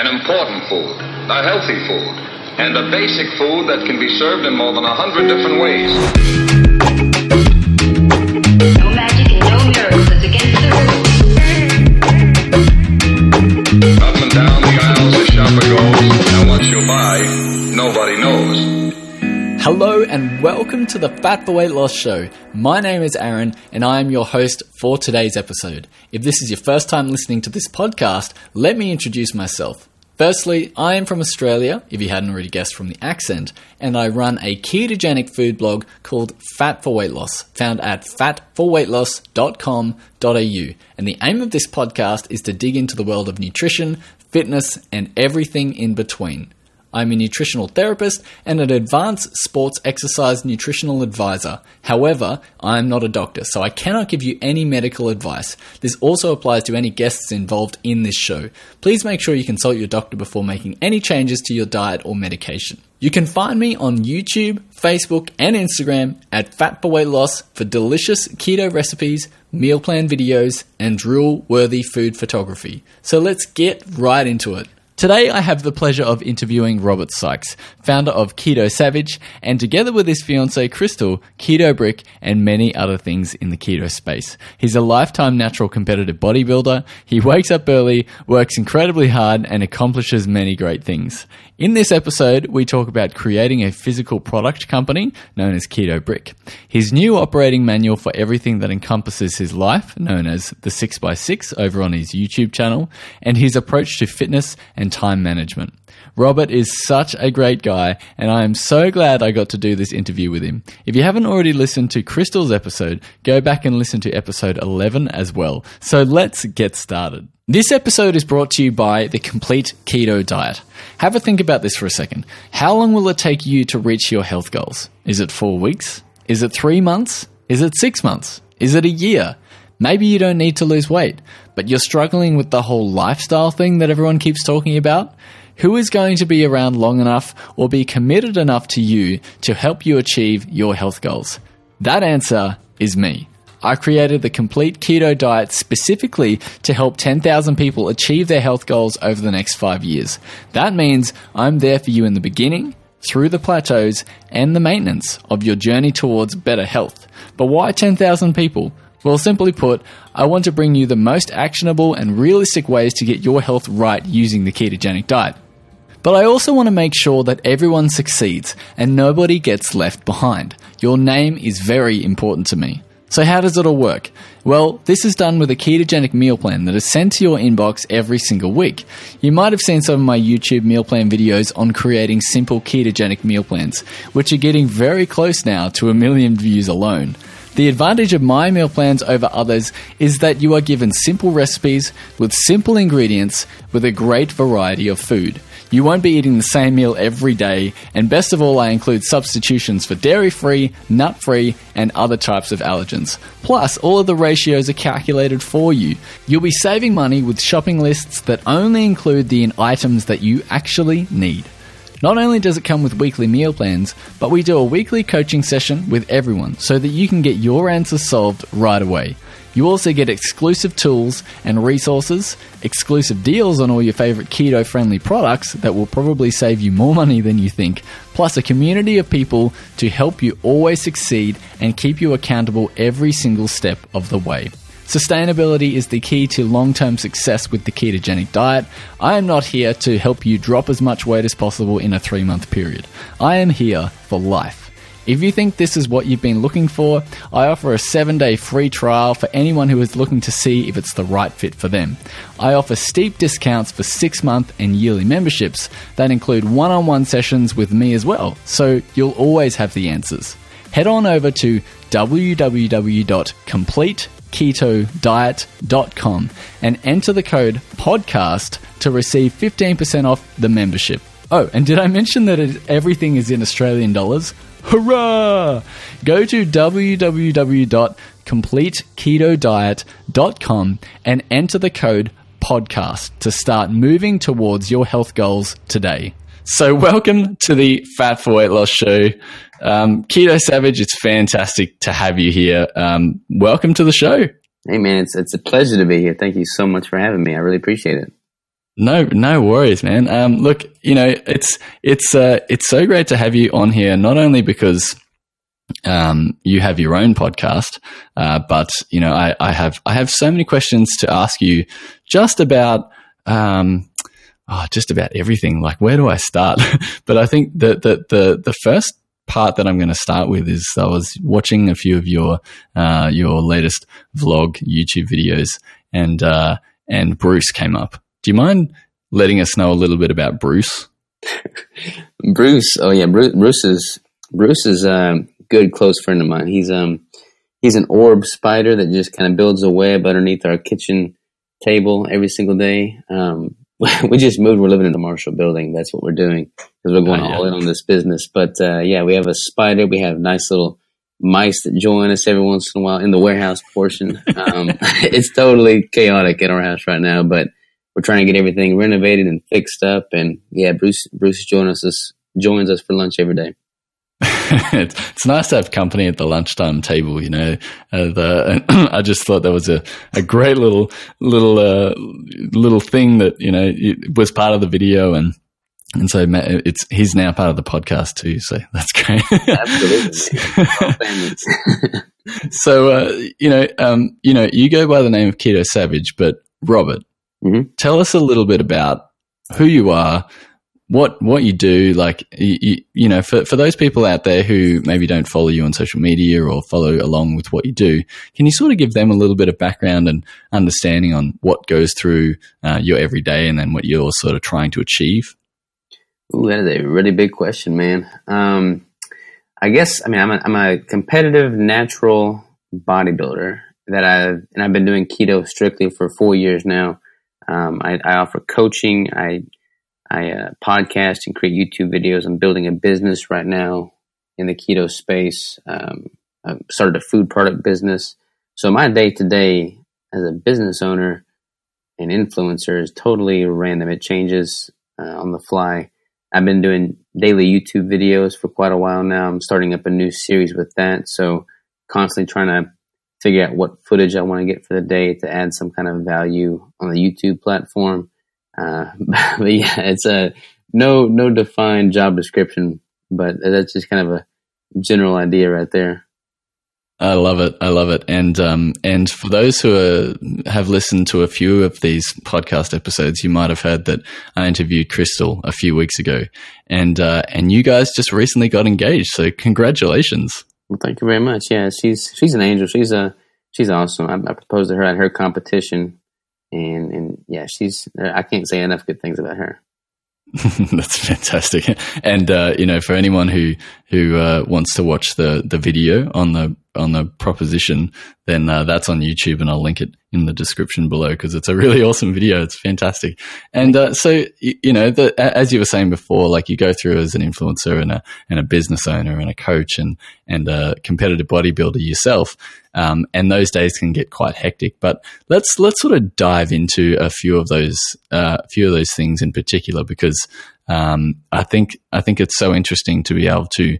an important food, a healthy food, and a basic food that can be served in more than a hundred different ways. No magic and no miracles. It's against the rules. Up and down the aisles the shopper goes, and what you buy, nobody knows. Hello and welcome to the Fat for Weight Loss Show. My name is Aaron and I am your host for today's episode. If this is your first time listening to this podcast, let me introduce myself. Firstly, I am from Australia, if you hadn't already guessed from the accent, and I run a ketogenic food blog called Fat for Weight Loss, found at fatforweightloss.com.au. And the aim of this podcast is to dig into the world of nutrition, fitness, and everything in between. I'm a nutritional therapist and an advanced sports exercise nutritional advisor. However, I'm not a doctor, so I cannot give you any medical advice. This also applies to any guests involved in this show. Please make sure you consult your doctor before making any changes to your diet or medication. You can find me on YouTube, Facebook, and Instagram at Fat for Weight Loss for delicious keto recipes, meal plan videos, and drool worthy food photography. So let's get right into it. Today, I have the pleasure of interviewing Robert Sikes, founder of Keto Savage, and together with his fiancee Crystal, Keto Brick, and many other things in the keto space. He's a lifetime natural competitive bodybuilder. He wakes up early, works incredibly hard, and accomplishes many great things. In this episode, we talk about creating a physical product company known as Keto Brick, his new operating manual for everything that encompasses his life, known as the 6x6 over on his YouTube channel, and his approach to fitness and time management. Robert is such a great guy, and I am so glad I got to do this interview with him. If you haven't already listened to Crystal's episode, go back and listen to episode 11 as well. So let's get started. This episode is brought to you by the Complete Keto Diet. Have a think about this for a second. How long will it take you to reach your health goals? Is it four weeks? Is it three months? Is it six months? Is it a year? Maybe you don't need to lose weight, but you're struggling with the whole lifestyle thing that everyone keeps talking about. Who is going to be around long enough or be committed enough to you to help you achieve your health goals? That answer is me. I created the complete keto diet specifically to help 10,000 people achieve their health goals over the next five years. That means I'm there for you in the beginning, through the plateaus, and the maintenance of your journey towards better health. But why 10,000 people? Well, simply put, I want to bring you the most actionable and realistic ways to get your health right using the ketogenic diet. But I also want to make sure that everyone succeeds and nobody gets left behind. Your name is very important to me. So, how does it all work? Well, this is done with a ketogenic meal plan that is sent to your inbox every single week. You might have seen some of my YouTube meal plan videos on creating simple ketogenic meal plans, which are getting very close now to a million views alone. The advantage of my meal plans over others is that you are given simple recipes with simple ingredients with a great variety of food. You won't be eating the same meal every day, and best of all, I include substitutions for dairy free, nut free, and other types of allergens. Plus, all of the ratios are calculated for you. You'll be saving money with shopping lists that only include the items that you actually need. Not only does it come with weekly meal plans, but we do a weekly coaching session with everyone so that you can get your answers solved right away. You also get exclusive tools and resources, exclusive deals on all your favorite keto friendly products that will probably save you more money than you think, plus a community of people to help you always succeed and keep you accountable every single step of the way. Sustainability is the key to long term success with the ketogenic diet. I am not here to help you drop as much weight as possible in a three month period. I am here for life. If you think this is what you've been looking for, I offer a seven day free trial for anyone who is looking to see if it's the right fit for them. I offer steep discounts for six month and yearly memberships that include one on one sessions with me as well, so you'll always have the answers. Head on over to www.completeketodiet.com and enter the code podcast to receive 15% off the membership. Oh, and did I mention that it, everything is in Australian dollars? Hurrah! Go to www.completeketodiet.com and enter the code podcast to start moving towards your health goals today. So, welcome to the Fat for Weight Loss Show. Um, Keto Savage, it's fantastic to have you here. Um, welcome to the show. Hey man, it's it's a pleasure to be here. Thank you so much for having me. I really appreciate it. No, no worries, man. Um, look, you know, it's it's uh, it's so great to have you on here. Not only because um, you have your own podcast, uh, but you know, I, I, have I have so many questions to ask you, just about um, oh, just about everything. Like, where do I start? but I think that the, the the first part that I'm going to start with is I was watching a few of your uh, your latest vlog YouTube videos, and uh, and Bruce came up. Do you mind letting us know a little bit about Bruce? Bruce, oh yeah, Bruce, Bruce is Bruce is um, good close friend of mine. He's um he's an orb spider that just kind of builds a web underneath our kitchen table every single day. Um, we just moved. We're living in a Marshall building. That's what we're doing because we're going oh, yeah. all in on this business. But uh, yeah, we have a spider. We have nice little mice that join us every once in a while in the warehouse portion. Um, it's totally chaotic in our house right now, but we're trying to get everything renovated and fixed up. And yeah, Bruce Bruce joins us joins us for lunch every day. it's, it's nice to have company at the lunchtime table. You know, uh, the, I just thought that was a, a great little little uh, little thing that you know was part of the video and. And so it's he's now part of the podcast too. So that's great. Absolutely. so uh, you know, um, you know, you go by the name of Keto Savage, but Robert, mm-hmm. tell us a little bit about who you are, what what you do, like you, you, know, for for those people out there who maybe don't follow you on social media or follow along with what you do, can you sort of give them a little bit of background and understanding on what goes through uh, your everyday and then what you're sort of trying to achieve? Ooh, that is a really big question, man. Um, I guess I mean I'm a, I'm a competitive natural bodybuilder that I've and I've been doing keto strictly for four years now. Um, I, I offer coaching. I I uh, podcast and create YouTube videos. I'm building a business right now in the keto space. Um, I started a food product business. So my day to day as a business owner and influencer is totally random. It changes uh, on the fly. I've been doing daily YouTube videos for quite a while now. I'm starting up a new series with that. So constantly trying to figure out what footage I want to get for the day to add some kind of value on the YouTube platform. Uh, but yeah, it's a no no defined job description, but that's just kind of a general idea right there. I love it. I love it. And um, and for those who are, have listened to a few of these podcast episodes, you might have heard that I interviewed Crystal a few weeks ago, and uh, and you guys just recently got engaged. So congratulations. Well, thank you very much. Yeah, she's she's an angel. She's a she's awesome. I, I proposed to her at her competition and and yeah, she's I can't say enough good things about her. That's fantastic. And uh, you know, for anyone who who uh, wants to watch the the video on the on the proposition, then uh, that's on YouTube, and I'll link it in the description below because it's a really awesome video. It's fantastic. And uh, so, you, you know, the, as you were saying before, like you go through as an influencer and a and a business owner and a coach and and a competitive bodybuilder yourself. Um, and those days can get quite hectic. But let's let's sort of dive into a few of those uh, few of those things in particular because um, I think I think it's so interesting to be able to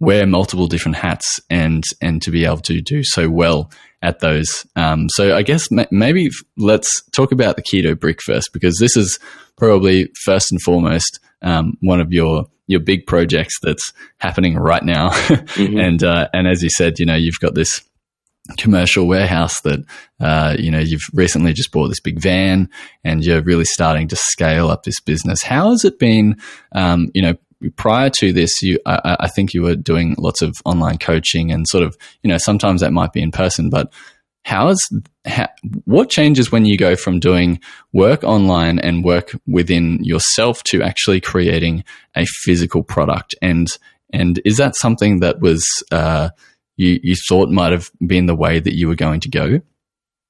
wear multiple different hats and and to be able to do so well at those. Um, so I guess ma- maybe let's talk about the keto brick first because this is probably first and foremost um, one of your your big projects that's happening right now. mm-hmm. and uh, and as you said, you know you've got this commercial warehouse that uh, you know you've recently just bought this big van and you're really starting to scale up this business. How has it been? Um, you know, prior to this, you I, I, think you were doing lots of online coaching and sort of you know sometimes that might be in person, but how is how, what changes when you go from doing work online and work within yourself to actually creating a physical product and and is that something that was uh, you you thought might have been the way that you were going to go?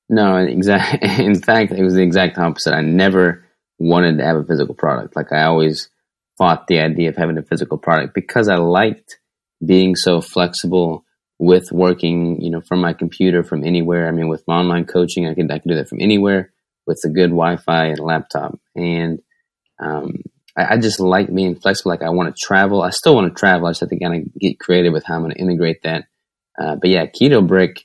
No, exact. In fact, it was the exact opposite. I never wanted to have a physical product. Like I always fought the idea of having a physical product because I liked being so flexible with working, you know, from my computer from anywhere. I mean, with my online coaching, I could I could do that from anywhere with a good Wi-Fi and laptop. And um, I, I, just like being flexible. Like I want to travel. I still want to travel. I just have to kind of get creative with how I'm going to integrate that. Uh, but yeah, Keto Brick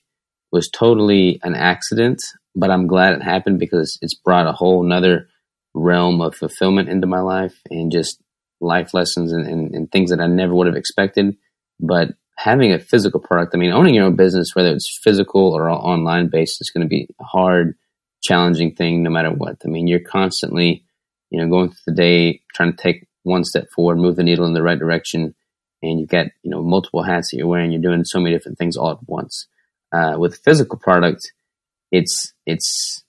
was totally an accident, but I'm glad it happened because it's brought a whole nother realm of fulfillment into my life and just life lessons and, and, and things that I never would have expected. But having a physical product, I mean, owning your own business, whether it's physical or online based, is going to be a hard, challenging thing no matter what. I mean, you're constantly, you know, going through the day trying to take one step forward, move the needle in the right direction, and you've got, you know, multiple hats that you're wearing. You're doing so many different things all at once. Uh, with physical product, it's it's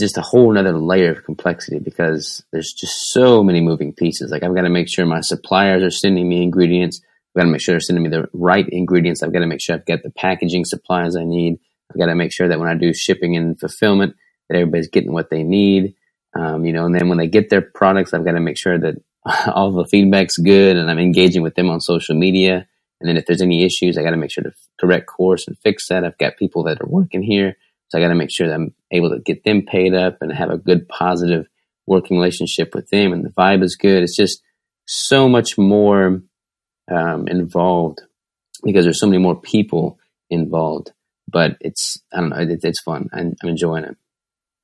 just a whole other layer of complexity because there's just so many moving pieces. Like I've got to make sure my suppliers are sending me ingredients. I've got to make sure they're sending me the right ingredients. I've got to make sure I've got the packaging supplies I need. I've got to make sure that when I do shipping and fulfillment, that everybody's getting what they need. Um, you know, and then when they get their products, I've got to make sure that all the feedback's good and I'm engaging with them on social media. And then if there's any issues, I got to make sure to correct course and fix that. I've got people that are working here so I got to make sure that I'm able to get them paid up and have a good, positive working relationship with them. And the vibe is good. It's just so much more um, involved because there's so many more people involved. But it's I don't know. It, it's fun. I'm, I'm, enjoying it.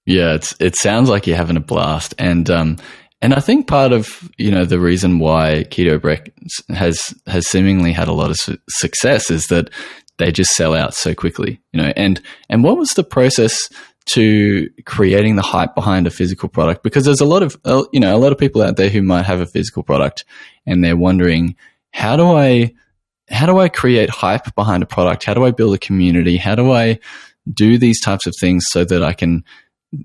Yeah, it's it sounds like you're having a blast, and um, and I think part of you know the reason why Keto Brick has has seemingly had a lot of su- success is that they just sell out so quickly, you know. And and what was the process to creating the hype behind a physical product? Because there's a lot of uh, you know a lot of people out there who might have a physical product and they're wondering how do I how do I create hype behind a product? How do I build a community? How do I do these types of things so that I can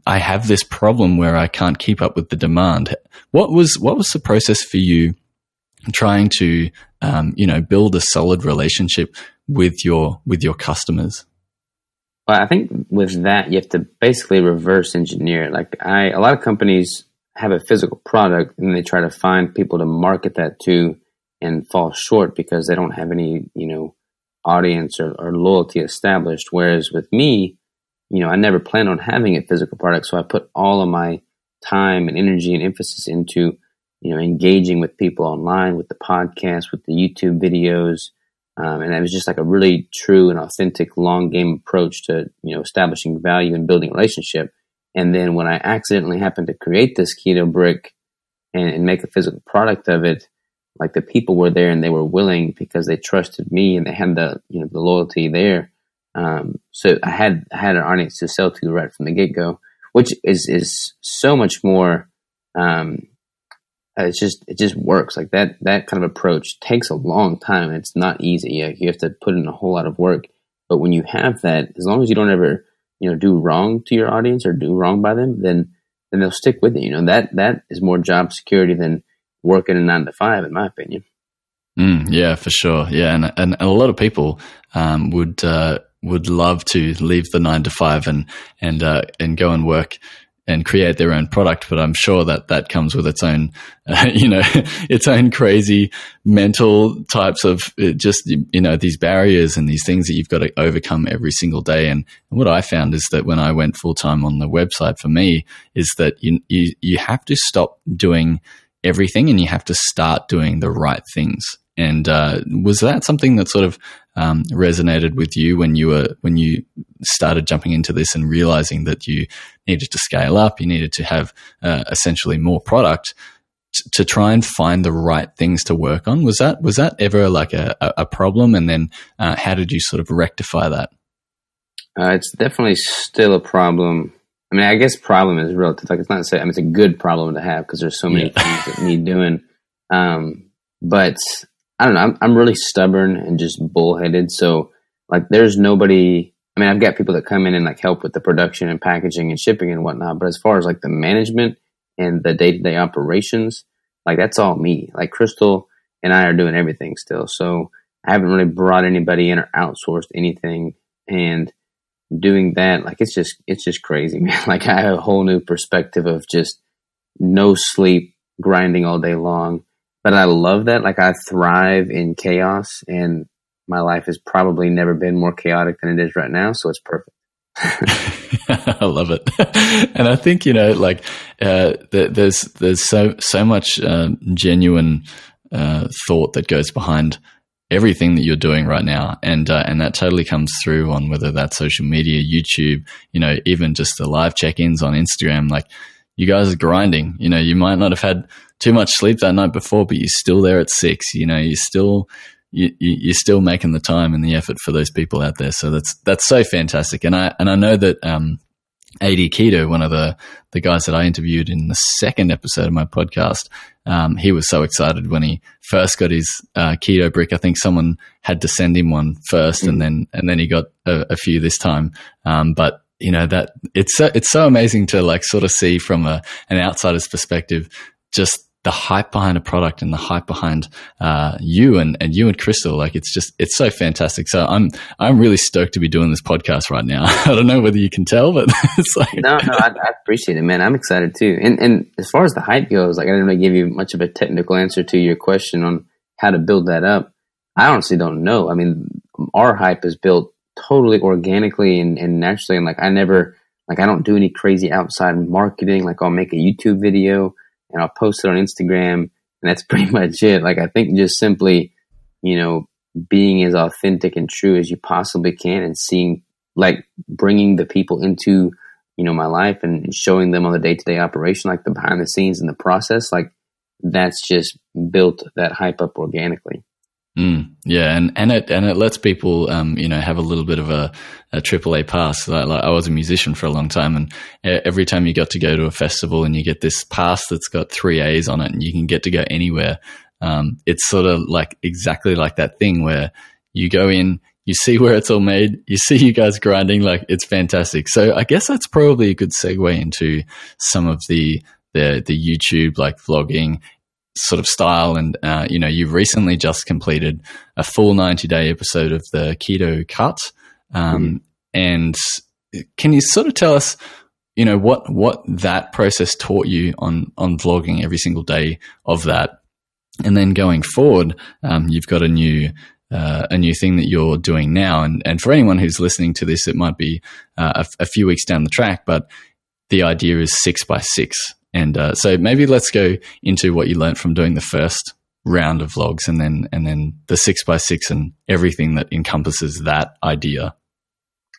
I have this problem where I can't keep up with the demand. What was what was the process for you trying to um, you know build a solid relationship with your with your customers? Well, I think with that you have to basically reverse engineer. Like I, a lot of companies have a physical product and they try to find people to market that to, and fall short because they don't have any you know audience or, or loyalty established. Whereas with me, you know, I never planned on having a physical product, so I put all of my time and energy and emphasis into you know engaging with people online, with the podcast, with the YouTube videos, um, and it was just like a really true and authentic long game approach to, you know, establishing value and building relationship. And then when I accidentally happened to create this keto brick and, and, make a physical product of it, like the people were there and they were willing because they trusted me and they had the, you know, the loyalty there. Um, so I had, I had an audience to sell to right from the get go, which is, is so much more, um, it's just it just works. Like that that kind of approach takes a long time. It's not easy. You have to put in a whole lot of work. But when you have that as long as you don't ever you know do wrong to your audience or do wrong by them then then they'll stick with you. You know that that is more job security than working a nine to five in my opinion. Mm, yeah for sure. Yeah and, and a lot of people um, would uh, would love to leave the nine to five and and uh, and go and work and create their own product. But I'm sure that that comes with its own, uh, you know, its own crazy mental types of uh, just, you know, these barriers and these things that you've got to overcome every single day. And, what I found is that when I went full time on the website for me is that you, you, you have to stop doing everything and you have to start doing the right things. And uh, was that something that sort of um, resonated with you when you were when you started jumping into this and realizing that you needed to scale up, you needed to have uh, essentially more product t- to try and find the right things to work on. Was that was that ever like a, a problem? And then uh, how did you sort of rectify that? Uh, it's definitely still a problem. I mean, I guess problem is relative. Like it's not I mean it's a good problem to have because there's so many yeah. things that need doing. Um, but I don't know. I'm, I'm really stubborn and just bullheaded. So like, there's nobody. I mean, I've got people that come in and like help with the production and packaging and shipping and whatnot. But as far as like the management and the day to day operations, like that's all me. Like Crystal and I are doing everything still. So I haven't really brought anybody in or outsourced anything. And doing that, like it's just it's just crazy, man. Like I have a whole new perspective of just no sleep, grinding all day long but I love that. Like I thrive in chaos, and my life has probably never been more chaotic than it is right now. So it's perfect. I love it, and I think you know, like uh, there's there's so so much uh, genuine uh, thought that goes behind everything that you're doing right now, and uh, and that totally comes through on whether that's social media, YouTube, you know, even just the live check-ins on Instagram. Like you guys are grinding. You know, you might not have had too much sleep that night before, but you're still there at six. You know, you're still you, you're still making the time and the effort for those people out there. So that's that's so fantastic. And I and I know that um, AD Keto, one of the the guys that I interviewed in the second episode of my podcast, um, he was so excited when he first got his uh, keto brick. I think someone had to send him one first, 1st and then and then he got a, a few this time. Um, but you know that it's so, it's so amazing to like sort of see from a, an outsider's perspective just the hype behind a product and the hype behind uh, you and, and you and Crystal, like it's just it's so fantastic. So I'm I'm really stoked to be doing this podcast right now. I don't know whether you can tell, but it's like no, no, I, I, appreciate it, man. I'm excited too. And and as far as the hype goes, like I didn't really give you much of a technical answer to your question on how to build that up. I honestly don't know. I mean, our hype is built totally organically and, and naturally, and like I never like I don't do any crazy outside marketing. Like I'll make a YouTube video and I'll post it on Instagram, and that's pretty much it. Like I think just simply, you know, being as authentic and true as you possibly can, and seeing like bringing the people into you know my life and showing them on the day to day operation, like the behind the scenes and the process, like that's just built that hype up organically. Mm, yeah, and, and it and it lets people, um, you know, have a little bit of a, a AAA pass. Like, like, I was a musician for a long time, and every time you got to go to a festival and you get this pass that's got three A's on it, and you can get to go anywhere. Um, it's sort of like exactly like that thing where you go in, you see where it's all made, you see you guys grinding, like it's fantastic. So I guess that's probably a good segue into some of the the the YouTube like vlogging sort of style. And, uh, you know, you've recently just completed a full 90 day episode of the Keto Cut. Um, mm. And can you sort of tell us, you know, what, what that process taught you on, on vlogging every single day of that? And then going forward, um, you've got a new, uh, a new thing that you're doing now. And, and for anyone who's listening to this, it might be uh, a, a few weeks down the track, but the idea is six by six. And uh, so maybe let's go into what you learned from doing the first round of vlogs and then and then the six by six and everything that encompasses that idea.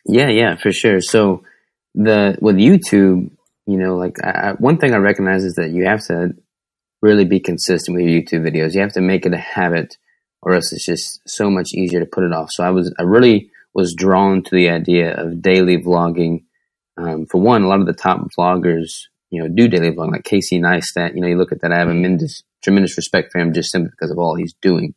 Yeah, yeah, for sure. So the with YouTube, you know, like I, one thing I recognize is that you have to really be consistent with your YouTube videos. You have to make it a habit, or else it's just so much easier to put it off. So I was I really was drawn to the idea of daily vlogging. Um, for one, a lot of the top vloggers you know, do daily vlog, like Casey Neistat. You know, you look at that, I have tremendous, tremendous respect for him just simply because of all he's doing.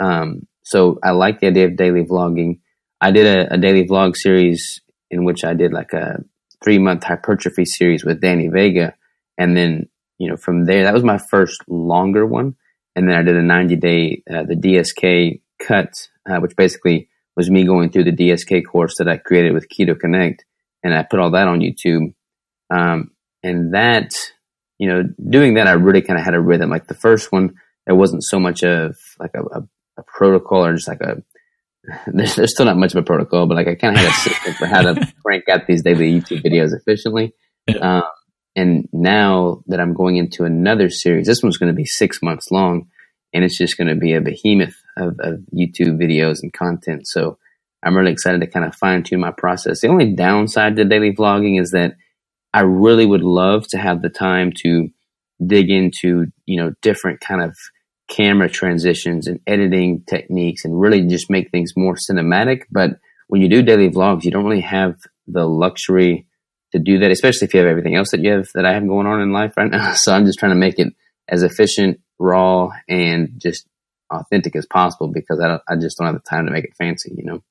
Um, so I like the idea of daily vlogging. I did a, a daily vlog series in which I did like a three month hypertrophy series with Danny Vega. And then, you know, from there, that was my first longer one. And then I did a 90 day, uh, the DSK cut, uh, which basically was me going through the DSK course that I created with Keto Connect. And I put all that on YouTube. Um, and that, you know, doing that, I really kind of had a rhythm. Like the first one, it wasn't so much of like a, a, a protocol or just like a, there's, there's, still not much of a protocol, but like I kind of had a system for how to crank out these daily YouTube videos efficiently. Um, and now that I'm going into another series, this one's going to be six months long and it's just going to be a behemoth of, of YouTube videos and content. So I'm really excited to kind of fine tune my process. The only downside to daily vlogging is that I really would love to have the time to dig into, you know, different kind of camera transitions and editing techniques and really just make things more cinematic. But when you do daily vlogs, you don't really have the luxury to do that, especially if you have everything else that you have that I have going on in life right now. So I'm just trying to make it as efficient, raw, and just authentic as possible because I, I just don't have the time to make it fancy, you know?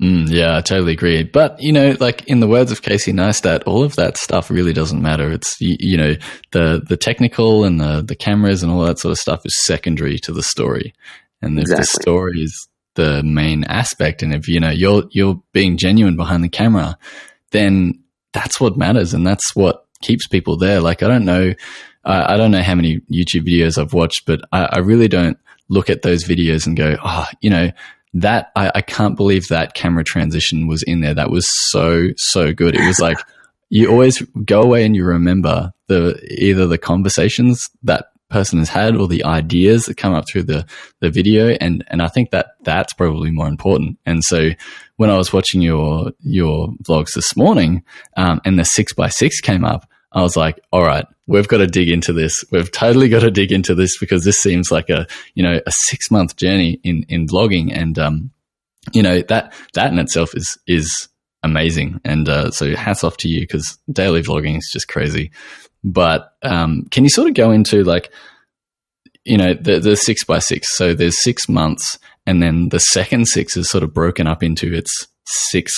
Mm, yeah, I totally agree. But you know, like in the words of Casey Neistat, all of that stuff really doesn't matter. It's you, you, know the the technical and the the cameras and all that sort of stuff is secondary to the story. And if exactly. the story is the main aspect, and if you know you're you're being genuine behind the camera, then that's what matters, and that's what keeps people there. Like I don't know, I, I don't know how many YouTube videos I've watched, but I, I really don't look at those videos and go, oh, you know, that I, I can't believe that camera transition was in there. That was so so good. It was like you always go away and you remember the either the conversations that person has had or the ideas that come up through the the video and and I think that that's probably more important and so when I was watching your your vlogs this morning um, and the six by six came up I was like all right we've got to dig into this. We've totally got to dig into this because this seems like a you know a six month journey in in vlogging, and um, you know that that in itself is is amazing. And uh, so hats off to you because daily vlogging is just crazy. But um, can you sort of go into like you know the the six by six? So there's six months, and then the second six is sort of broken up into its six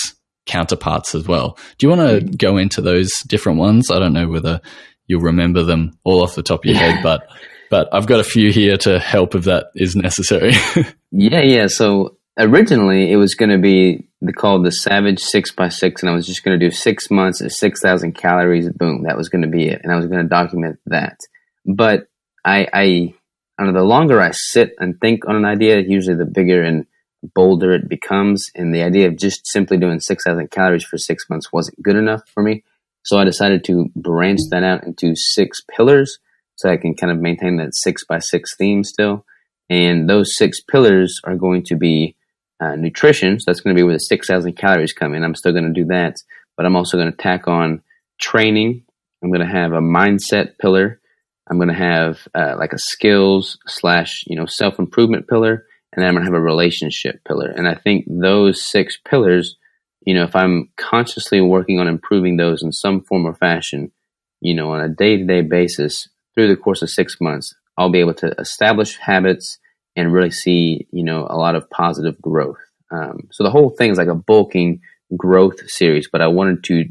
counterparts as well. Do you want to go into those different ones? I don't know whether you'll remember them all off the top of your head, but but I've got a few here to help if that is necessary. yeah, yeah. So originally it was going to be the, called the Savage Six by Six, and I was just going to do six months at six thousand calories. Boom, that was going to be it, and I was going to document that. But I, I, I don't know. The longer I sit and think on an idea, usually the bigger and bolder it becomes. And the idea of just simply doing 6,000 calories for six months wasn't good enough for me. So I decided to branch that out into six pillars so I can kind of maintain that six by six theme still. And those six pillars are going to be uh, nutrition. So that's going to be where the 6,000 calories come in. I'm still going to do that, but I'm also going to tack on training. I'm going to have a mindset pillar. I'm going to have uh, like a skills slash, you know, self improvement pillar and then I'm going to have a relationship pillar. And I think those six pillars, you know, if I'm consciously working on improving those in some form or fashion, you know, on a day to day basis through the course of six months, I'll be able to establish habits and really see, you know, a lot of positive growth. Um, so the whole thing is like a bulking growth series, but I wanted to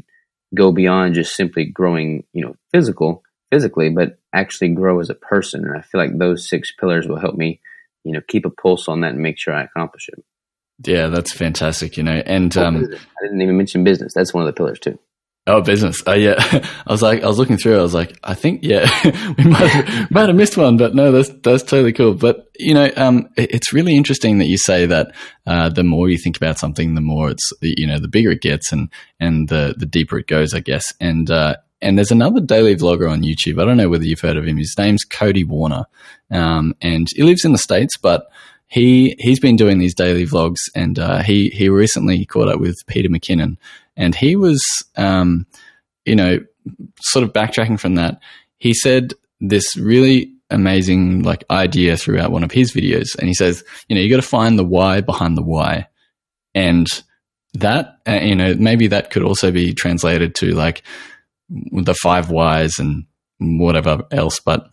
go beyond just simply growing, you know, physical, physically, but actually grow as a person. And I feel like those six pillars will help me you know keep a pulse on that and make sure I accomplish it. Yeah, that's fantastic. You know, and oh, um, I didn't even mention business. That's one of the pillars too. Oh, business. Oh, yeah. I was like, I was looking through. I was like, I think, yeah, we might have, might have missed one, but no, that's that's totally cool. But you know, um, it's really interesting that you say that uh, the more you think about something, the more it's you know, the bigger it gets, and and the the deeper it goes, I guess. And uh, and there's another daily vlogger on YouTube. I don't know whether you've heard of him. His name's Cody Wanner, um, and he lives in the states, but he he's been doing these daily vlogs, and uh, he he recently caught up with Peter McKinnon, and he was, um, you know, sort of backtracking from that. He said this really amazing like idea throughout one of his videos, and he says, you know, you got to find the why behind the why, and that uh, you know maybe that could also be translated to like the five whys and whatever else. But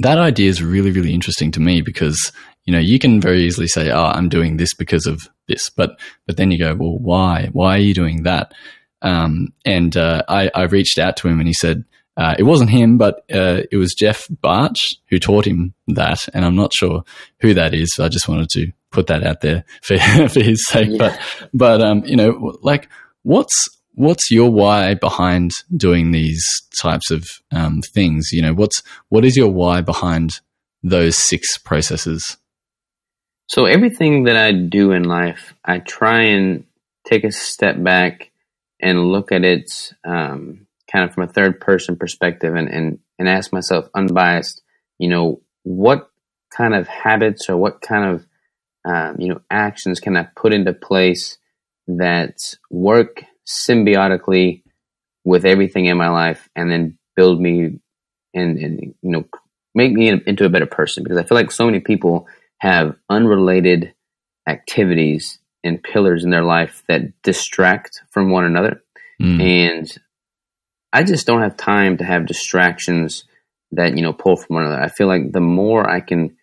that idea is really, really interesting to me because, you know, you can very easily say, oh, I'm doing this because of this. But, but then you go, well, why? Why are you doing that? Um, and uh, I, I reached out to him and he said, uh, it wasn't him, but uh, it was Jeff Barch who taught him that, and I'm not sure who that is. So I just wanted to put that out there for for his sake. Yeah. But but um, you know, like what's what's your why behind doing these types of um, things? You know, what's what is your why behind those six processes? So everything that I do in life, I try and take a step back and look at it um, kind of from a third person perspective, and, and and ask myself unbiased, you know, what kind of habits or what kind of um, you know actions can I put into place that work symbiotically with everything in my life and then build me and, and you know make me into a better person? Because I feel like so many people have unrelated activities and pillars in their life that distract from one another mm. and I just don't have time to have distractions that you know pull from one another. I feel like the more I can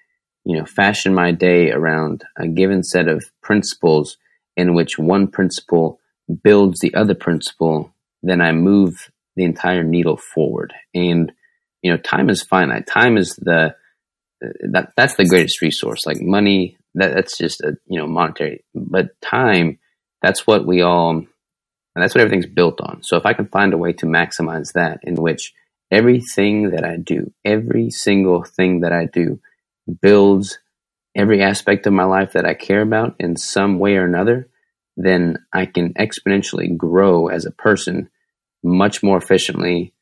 you know fashion my day around a given set of principles in which one principle builds the other principle, then I move the entire needle forward. And you know, time is finite. Time is the that that's the greatest resource. Like money, that, that's just a you know monetary. But time, that's what we all, and that's what everything's built on. So if I can find a way to maximize that, in which everything that I do, every single thing that I do, builds every aspect of my life that I care about in some way or another, then I can exponentially grow as a person much more efficiently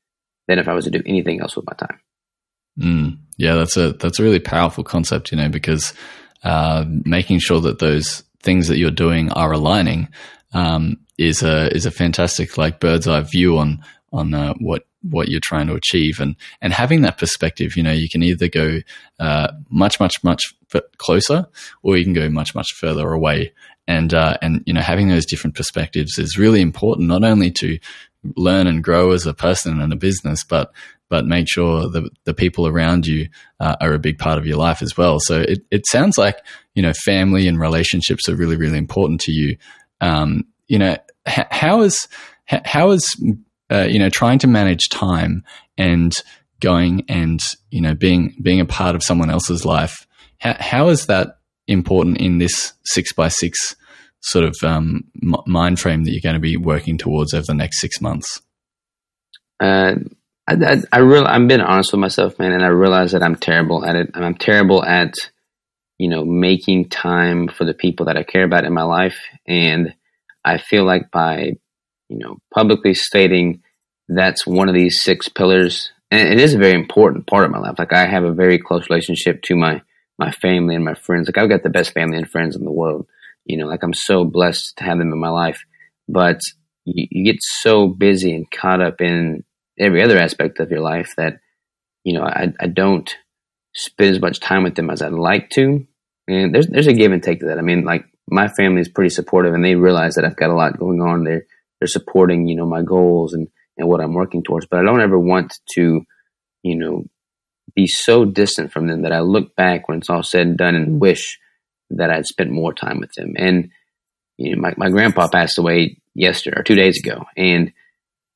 than if I was to do anything else with my time. Mm, yeah, that's a that's a really powerful concept, you know, because uh, making sure that those things that you're doing are aligning um, is a is a fantastic like bird's eye view on on uh, what what you're trying to achieve. And and having that perspective you know you can either go uh, much much much closer or you can go much much further away. And uh, and you know having those different perspectives is really important not only to learn and grow as a person and a business but but make sure that the people around you uh, are a big part of your life as well. So it, it sounds like you know family and relationships are really really important to you. Um, you know h- how is how is uh, you know trying to manage time and going and you know being being a part of someone else's life how, how is that important in this six by six sort of um, mind frame that you're going to be working towards over the next six months? Uh, I, I, I real I'm being honest with myself, man, and I realize that I'm terrible at it. I'm terrible at, you know, making time for the people that I care about in my life. And I feel like by you know, publicly stating that's one of these six pillars. And it is a very important part of my life. Like I have a very close relationship to my, my family and my friends. Like I've got the best family and friends in the world. You know, like I'm so blessed to have them in my life. But you, you get so busy and caught up in every other aspect of your life that, you know, I, I don't spend as much time with them as I'd like to. And there's there's a give and take to that. I mean, like my family is pretty supportive and they realize that I've got a lot going on. They're they're supporting, you know, my goals and, and what I'm working towards. But I don't ever want to, you know, be so distant from them that I look back when it's all said and done and mm-hmm. wish that I'd spent more time with them. And, you know, my, my grandpa passed away yesterday or two days ago. And,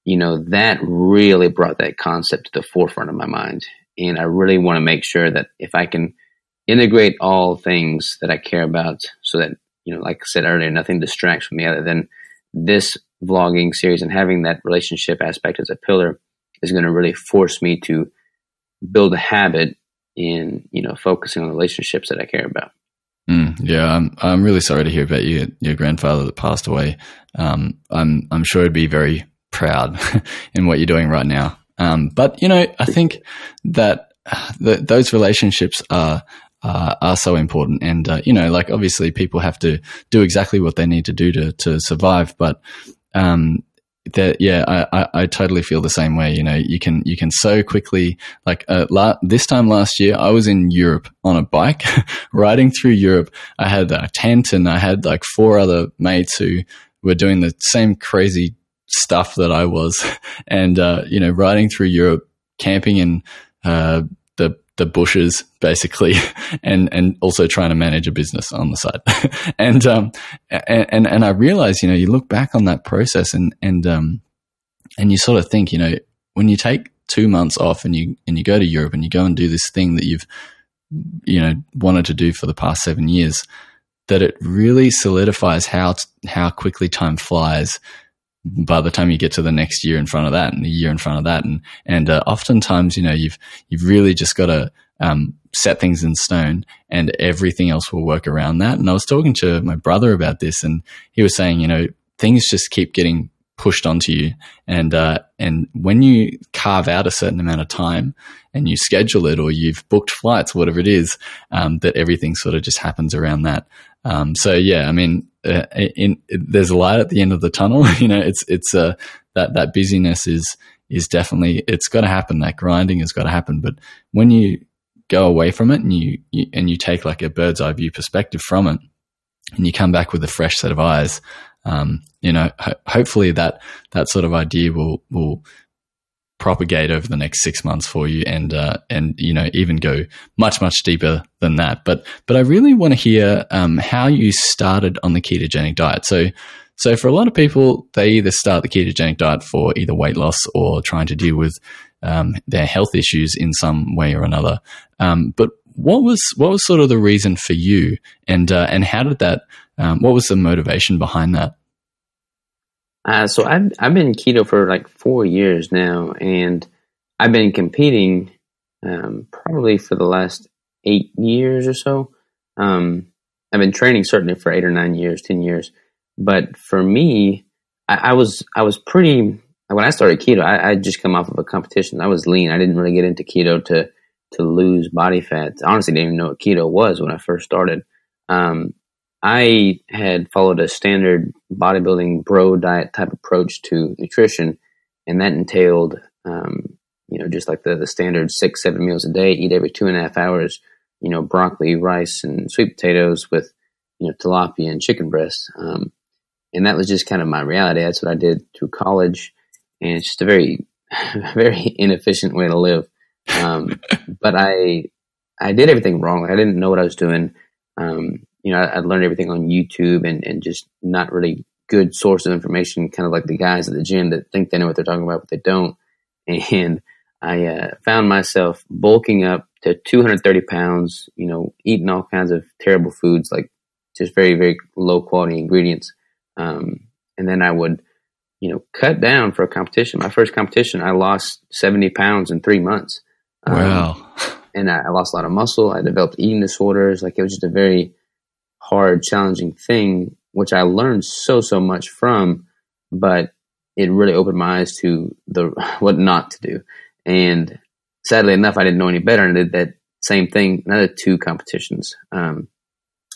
you know, that really brought that concept to the forefront of my mind. And I really want to make sure that if I can integrate all things that I care about so that, you know, like I said earlier, nothing distracts from the other, then this vlogging series and having that relationship aspect as a pillar is going to really force me to build a habit in you know focusing on relationships that I care about. Mm, yeah, I'm I'm really sorry to hear about your your grandfather that passed away. Um, I'm I'm sure it'd be very proud in what you're doing right now. Um, but you know, I think that the, those relationships are uh, are so important. And, uh, you know, like obviously people have to do exactly what they need to do to, to survive. But, um, that yeah, I, I, I, totally feel the same way. You know, you can you can so quickly like uh, la- this time last year, I was in Europe on a bike, riding through Europe. I had a tent and I had like four other mates who were doing the same crazy stuff that I was, and uh, you know, riding through Europe, camping in uh, the bushes basically and and also trying to manage a business on the side. And um and and I realized you know you look back on that process and and um and you sort of think you know when you take two months off and you and you go to Europe and you go and do this thing that you've you know wanted to do for the past seven years that it really solidifies how how quickly time flies by the time you get to the next year in front of that and the year in front of that. And and uh, oftentimes you know you've you've really just got to um, set things in stone and everything else will work around that. And I was talking to my brother about this and he was saying you know things just keep getting pushed onto you. And uh, and when you carve out a certain amount of time and you schedule it or you've booked flights whatever it is um, that everything sort of just happens around that. Um, so yeah I mean uh, in, in, there's a light at the end of the tunnel. you know, it's it's uh, that that busyness is is definitely it's got to happen. That grinding has got to happen. But when you go away from it and you, you and you take like a bird's eye view perspective from it, and you come back with a fresh set of eyes, um, you know, ho- hopefully that that sort of idea will will propagate over the next six months for you and uh, and you know even go much much deeper than that. But but I really want to hear um, how you started on the ketogenic diet. So so for a lot of people they either start the ketogenic diet for either weight loss or trying to deal with um, their health issues in some way or another. Um, but what was what was sort of the reason for you? And uh, and how did that um, what was the motivation behind that uh, so I've I've been keto for like four years now, and I've been competing um, probably for the last eight years or so. Um, I've been training certainly for eight or nine years, ten years. But for me, I, I was I was pretty when I started keto. I, I just come off of a competition. I was lean. I didn't really get into keto to to lose body fat. I honestly didn't even know what keto was when I first started. Um, I had followed a standard bodybuilding bro diet type approach to nutrition, and that entailed um, you know, just like the, the standard six, seven meals a day, eat every two and a half hours, you know, broccoli, rice, and sweet potatoes with, you know, tilapia and chicken breast. Um, and that was just kind of my reality. That's what I did through college. And it's just a very, very inefficient way to live. Um, but I, I did everything wrong. I didn't know what I was doing. Um, you know, I, I learned everything on YouTube and, and just not really good source of information, kind of like the guys at the gym that think they know what they're talking about, but they don't. And I uh, found myself bulking up to 230 pounds, you know, eating all kinds of terrible foods, like just very, very low quality ingredients. Um, and then I would, you know, cut down for a competition. My first competition, I lost 70 pounds in three months. Um, wow. And I, I lost a lot of muscle. I developed eating disorders. Like it was just a very hard, challenging thing, which I learned so, so much from, but it really opened my eyes to the, what not to do. And sadly enough, I didn't know any better and I did that same thing, another two competitions. Um,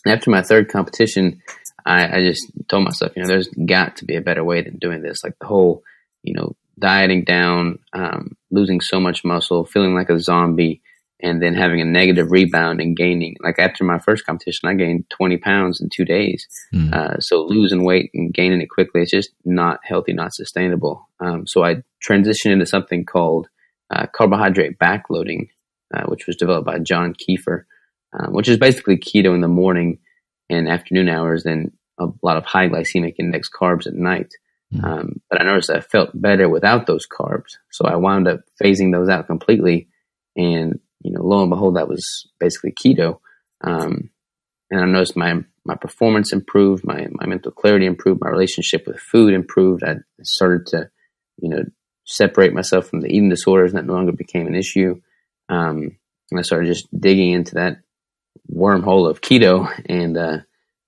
after my third competition, I, I, just told myself, you know, there's got to be a better way than doing this. Like the whole, you know, dieting down, um, losing so much muscle, feeling like a zombie, and then having a negative rebound and gaining. Like after my first competition, I gained 20 pounds in two days. Mm. Uh, so losing weight and gaining it quickly, it's just not healthy, not sustainable. Um, so I transitioned into something called uh, carbohydrate backloading, uh, which was developed by John Kiefer, um, which is basically keto in the morning and afternoon hours, and a lot of high glycemic index carbs at night. Mm-hmm. Um, but I noticed I felt better without those carbs, so I wound up phasing those out completely. And you know, lo and behold, that was basically keto. Um, and I noticed my my performance improved, my my mental clarity improved, my relationship with food improved. I started to, you know, separate myself from the eating disorders, that no longer became an issue. Um, and I started just digging into that wormhole of keto, and uh,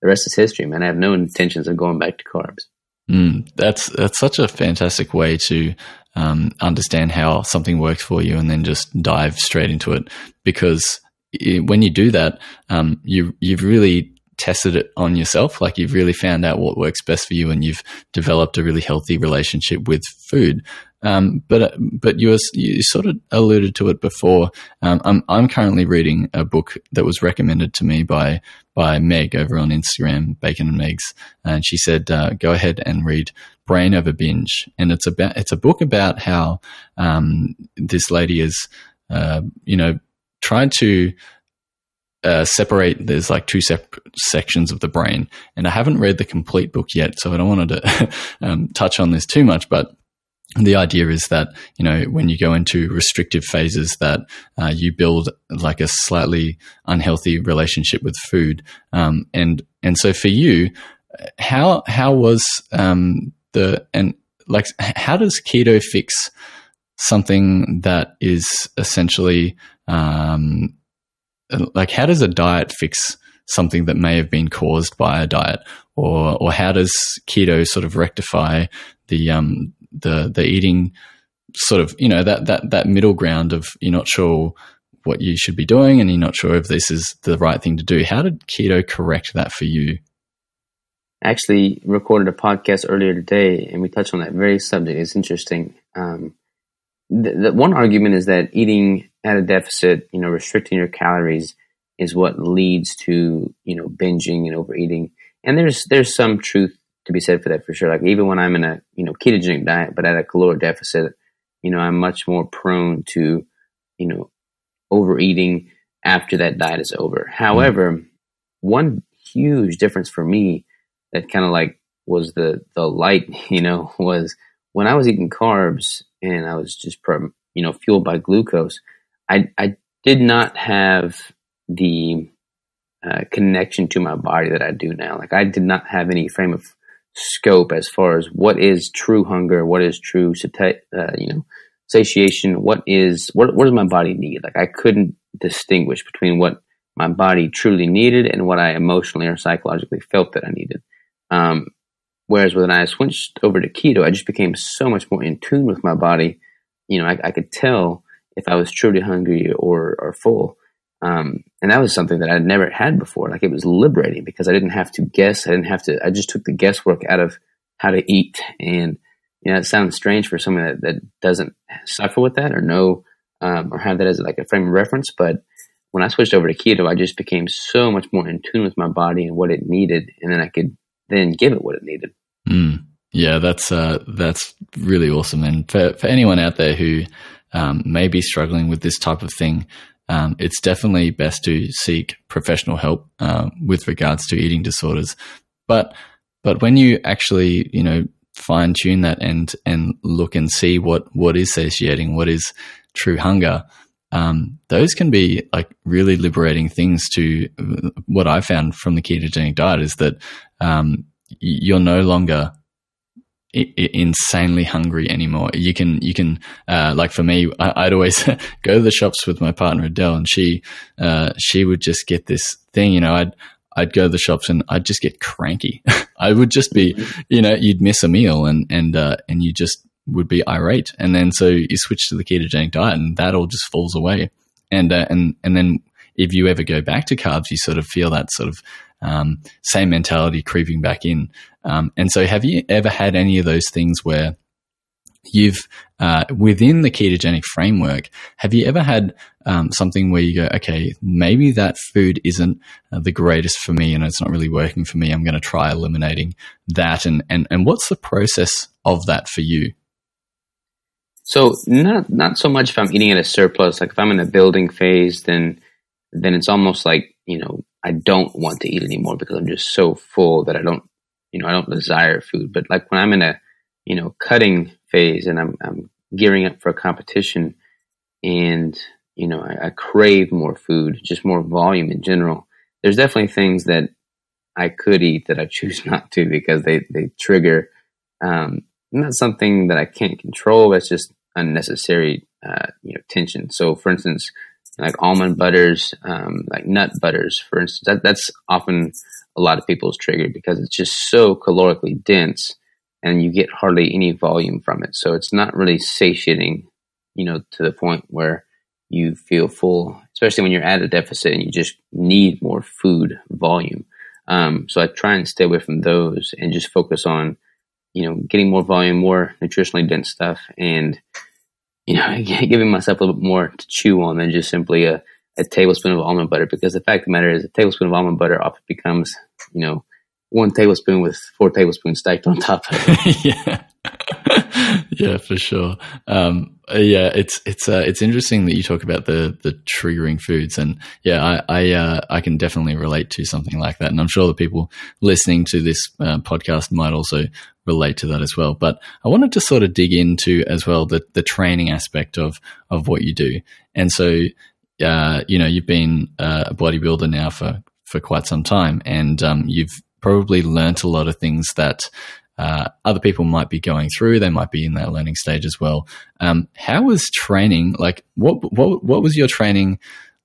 the rest is history, man. I have no intentions of going back to carbs. Mm, that's that's such a fantastic way to um, understand how something works for you, and then just dive straight into it. Because when you do that, um, you you've really tested it on yourself. Like you've really found out what works best for you, and you've developed a really healthy relationship with food. Um, but but you you sort of alluded to it before. Um, I'm I'm currently reading a book that was recommended to me by by Meg over on Instagram, Bacon and Megs, and she said uh, go ahead and read Brain Over Binge, and it's about it's a book about how um, this lady is uh, you know tried to uh, separate. There's like two separate sections of the brain, and I haven't read the complete book yet, so I don't want to um, touch on this too much. But the idea is that you know when you go into restrictive phases that uh, you build like a slightly unhealthy relationship with food um, and and so for you how how was um, the and like how does keto fix something that is essentially um, like how does a diet fix something that may have been caused by a diet? Or or how does keto sort of rectify the um the the eating sort of you know that that that middle ground of you're not sure what you should be doing and you're not sure if this is the right thing to do? How did keto correct that for you? I actually recorded a podcast earlier today and we touched on that very subject. It's interesting. Um, the, the one argument is that eating at a deficit you know restricting your calories is what leads to you know binging and overeating and there's there's some truth to be said for that for sure. Like even when I'm in a you know ketogenic diet, but at a caloric deficit, you know I'm much more prone to you know overeating after that diet is over. However, mm-hmm. one huge difference for me that kind of like was the the light, you know, was when I was eating carbs and I was just you know fueled by glucose. I I did not have the uh, connection to my body that I do now. Like I did not have any frame of scope as far as what is true hunger, what is true, uh, you know, satiation, what is what what does my body need? Like I couldn't distinguish between what my body truly needed and what I emotionally or psychologically felt that I needed. Um, whereas when I switched over to keto, I just became so much more in tune with my body. You know, I, I could tell if I was truly hungry or or full. Um, and that was something that I'd never had before. Like it was liberating because I didn't have to guess. I didn't have to, I just took the guesswork out of how to eat. And you know, it sounds strange for someone that, that doesn't suffer with that or know um, or have that as like a frame of reference. But when I switched over to keto, I just became so much more in tune with my body and what it needed, and then I could then give it what it needed. Mm. Yeah, that's uh, that's really awesome. And for for anyone out there who um, may be struggling with this type of thing, um, it's definitely best to seek professional help uh, with regards to eating disorders. But but when you actually you know fine tune that and and look and see what what is satiating, what is true hunger, um, those can be like really liberating things. To what I found from the ketogenic diet is that um, you're no longer insanely hungry anymore. You can, you can, uh, like for me, I, would always go to the shops with my partner Adele, and she, uh, she would just get this thing. You know, I'd, I'd go to the shops and I'd just get cranky. I would just be, you know, you'd miss a meal and and uh, and you just would be irate, and then so you switch to the ketogenic diet, and that all just falls away. And uh, and and then if you ever go back to carbs, you sort of feel that sort of um, same mentality creeping back in. Um, and so, have you ever had any of those things where you've uh, within the ketogenic framework have you ever had um, something where you go okay maybe that food isn't uh, the greatest for me and it's not really working for me i'm going to try eliminating that and, and and what's the process of that for you? So not not so much if i'm eating at a surplus like if i'm in a building phase then then it's almost like you know I don't want to eat anymore because I'm just so full that I don't, you know, I don't desire food. But like when I'm in a, you know, cutting phase and I'm, I'm gearing up for a competition and, you know, I, I crave more food, just more volume in general. There's definitely things that I could eat that I choose not to because they, they trigger, um, not something that I can't control. That's just unnecessary, uh, you know, tension. So for instance, like almond butters, um, like nut butters, for instance. That, that's often a lot of people's trigger because it's just so calorically dense and you get hardly any volume from it. So it's not really satiating, you know, to the point where you feel full, especially when you're at a deficit and you just need more food volume. Um, so I try and stay away from those and just focus on, you know, getting more volume, more nutritionally dense stuff and you know, giving myself a little bit more to chew on than just simply a, a tablespoon of almond butter. Because the fact of the matter is, a tablespoon of almond butter often becomes, you know, one tablespoon with four tablespoons stacked on top of it. yeah. yeah, for sure. Um, yeah, it's it's uh, it's interesting that you talk about the the triggering foods, and yeah, I I, uh, I can definitely relate to something like that, and I'm sure the people listening to this uh, podcast might also relate to that as well. But I wanted to sort of dig into as well the the training aspect of of what you do, and so uh, you know you've been a bodybuilder now for for quite some time, and um, you've probably learnt a lot of things that uh, other people might be going through. They might be in that learning stage as well. Um, how was training like? What what what was your training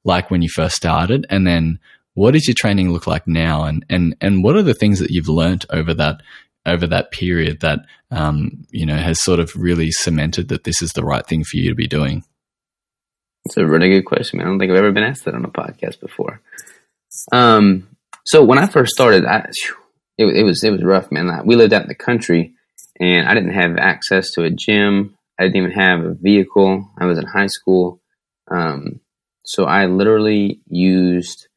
like when you first started, and then what does your training look like now? And and and what are the things that you've learnt over that over that period that um, you know has sort of really cemented that this is the right thing for you to be doing? It's a really good question, man. I don't think I've ever been asked that on a podcast before. Um, so when I first started, I, it, it was it was rough, man. we lived out in the country, and I didn't have access to a gym. I didn't even have a vehicle. I was in high school, um, so I literally used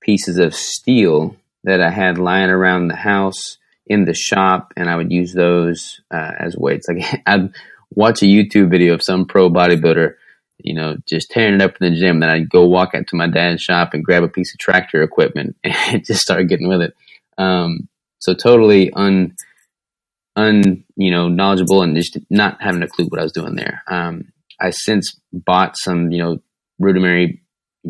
pieces of steel that I had lying around the house in the shop, and I would use those uh, as weights. Like I'd watch a YouTube video of some pro bodybuilder, you know, just tearing it up in the gym. Then I'd go walk out to my dad's shop and grab a piece of tractor equipment and just start getting with it. Um, so totally un, un, you know, knowledgeable and just not having a clue what I was doing there. Um, I since bought some, you know, rudimentary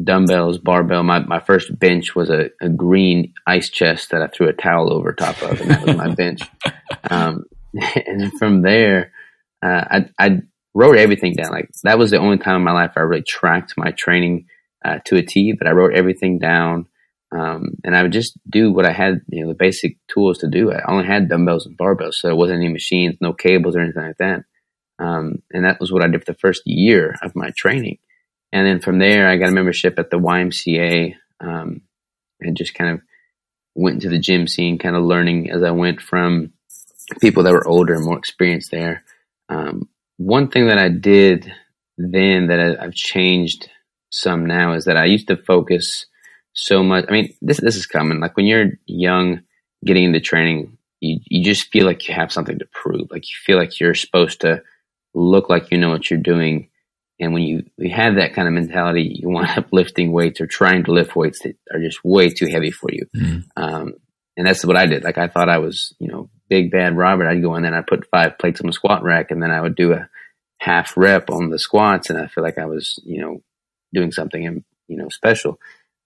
dumbbells, barbell. My, my first bench was a, a green ice chest that I threw a towel over top of, and that was my bench. Um, and from there, uh, I, I wrote everything down. Like that was the only time in my life I really tracked my training uh, to a T. But I wrote everything down, um, and I would just do what I had, you know, the basic tools to do. I only had dumbbells and barbells, so there wasn't any machines, no cables or anything like that. Um, and that was what I did for the first year of my training. And then from there, I got a membership at the YMCA um, and just kind of went into the gym scene, kind of learning as I went from people that were older and more experienced there. Um, one thing that I did then that I, I've changed some now is that I used to focus so much. I mean, this this is common. Like when you're young, getting into training, you you just feel like you have something to prove. Like you feel like you're supposed to look like you know what you're doing. And when you, you have that kind of mentality, you wind up lifting weights or trying to lift weights that are just way too heavy for you. Mm. Um, and that's what I did. Like I thought I was, you know, big bad Robert. I'd go in there and I'd put five plates on the squat rack and then I would do a half rep on the squats and I feel like I was, you know, doing something, you know, special.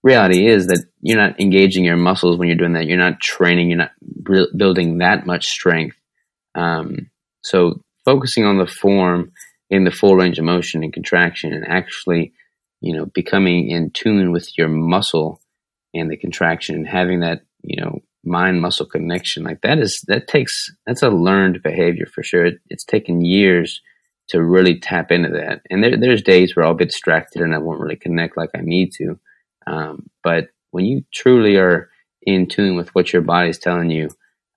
Reality is that you're not engaging your muscles when you're doing that. You're not training. You're not b- building that much strength. Um, so focusing on the form in the full range of motion and contraction and actually, you know, becoming in tune with your muscle and the contraction and having that, you know, mind muscle connection like that is that takes that's a learned behavior for sure. It, it's taken years to really tap into that. And there, there's days where I'll be distracted and I won't really connect like I need to. Um, but when you truly are in tune with what your body is telling you,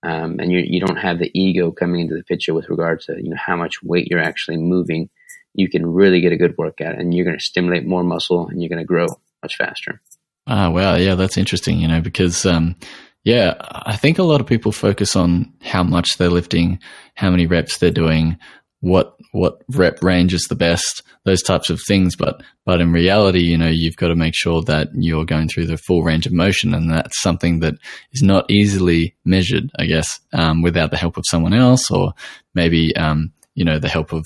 um, and you you don't have the ego coming into the picture with regards to you know how much weight you're actually moving, you can really get a good workout, and you're going to stimulate more muscle, and you're going to grow much faster. Ah, wow, yeah, that's interesting. You know, because um, yeah, I think a lot of people focus on how much they're lifting, how many reps they're doing, what what rep range is the best, those types of things. But but in reality, you know, you've got to make sure that you're going through the full range of motion, and that's something that is not easily measured, I guess, um, without the help of someone else, or maybe um, you know the help of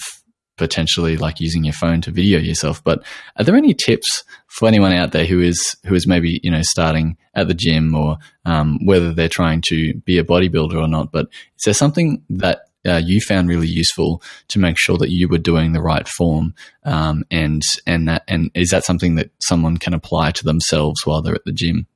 potentially like using your phone to video yourself. But are there any tips for anyone out there who is who is maybe you know starting at the gym or um, whether they're trying to be a bodybuilder or not? But is there something that uh, you found really useful to make sure that you were doing the right form, um, and and that and is that something that someone can apply to themselves while they're at the gym?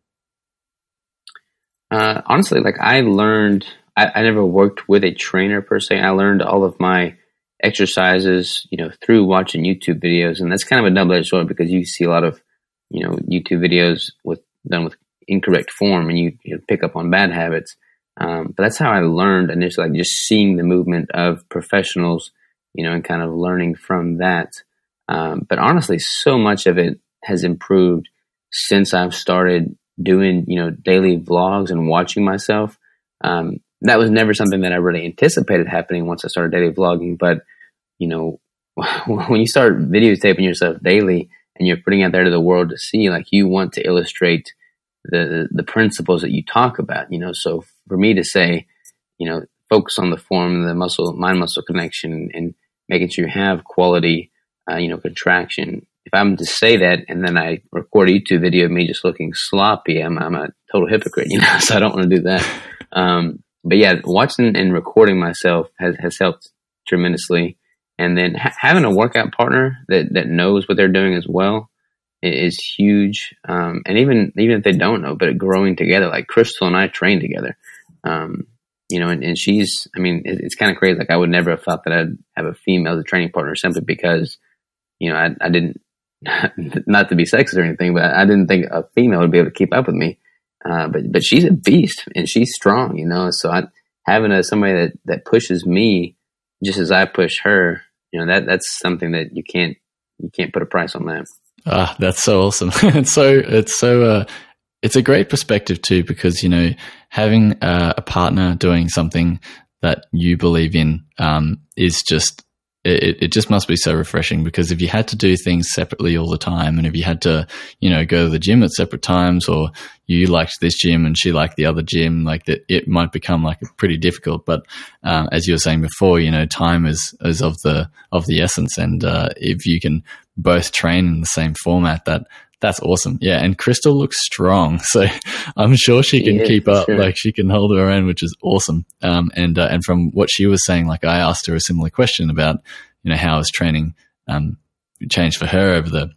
Uh, honestly, like I learned, I, I, never worked with a trainer per se. I learned all of my exercises, you know, through watching YouTube videos, and that's kind of a double edged sword because you see a lot of, you know, YouTube videos with done with incorrect form, and you, you pick up on bad habits. Um, but that's how I learned initially, like just seeing the movement of professionals, you know, and kind of learning from that. Um, but honestly, so much of it has improved since I've started doing, you know, daily vlogs and watching myself. Um, that was never something that I really anticipated happening once I started daily vlogging. But, you know, when you start videotaping yourself daily and you're putting out there to the world to see, like you want to illustrate the, the principles that you talk about, you know, so for me to say, you know, focus on the form, the muscle, mind muscle connection, and making sure you have quality, uh, you know, contraction. If I'm to say that and then I record a YouTube video of me just looking sloppy, I'm, I'm a total hypocrite, you know, so I don't want to do that. Um, but yeah, watching and recording myself has, has helped tremendously. And then ha- having a workout partner that, that knows what they're doing as well is huge. Um, and even, even if they don't know, but growing together, like Crystal and I train together. Um, you know, and, and she's, I mean, it, it's kind of crazy. Like I would never have thought that I'd have a female as a training partner simply because, you know, I, I didn't, not to be sexist or anything, but I didn't think a female would be able to keep up with me. Uh, but, but she's a beast and she's strong, you know, so I, having a, somebody that, that pushes me just as I push her, you know, that, that's something that you can't, you can't put a price on that. Ah, that's so awesome. it's so, it's so, uh, it's a great perspective too, because, you know, having uh, a partner doing something that you believe in um, is just it, it just must be so refreshing because if you had to do things separately all the time and if you had to you know go to the gym at separate times or you liked this gym and she liked the other gym like that it might become like pretty difficult. But um, as you were saying before you know time is is of the of the essence. And uh, if you can both train in the same format that that's awesome. Yeah. And Crystal looks strong. So I'm sure she can keep up. Sure. Like she can hold her own, which is awesome. Um, and, uh, and from what she was saying, like I asked her a similar question about, you know, how has training, um, changed for her over the,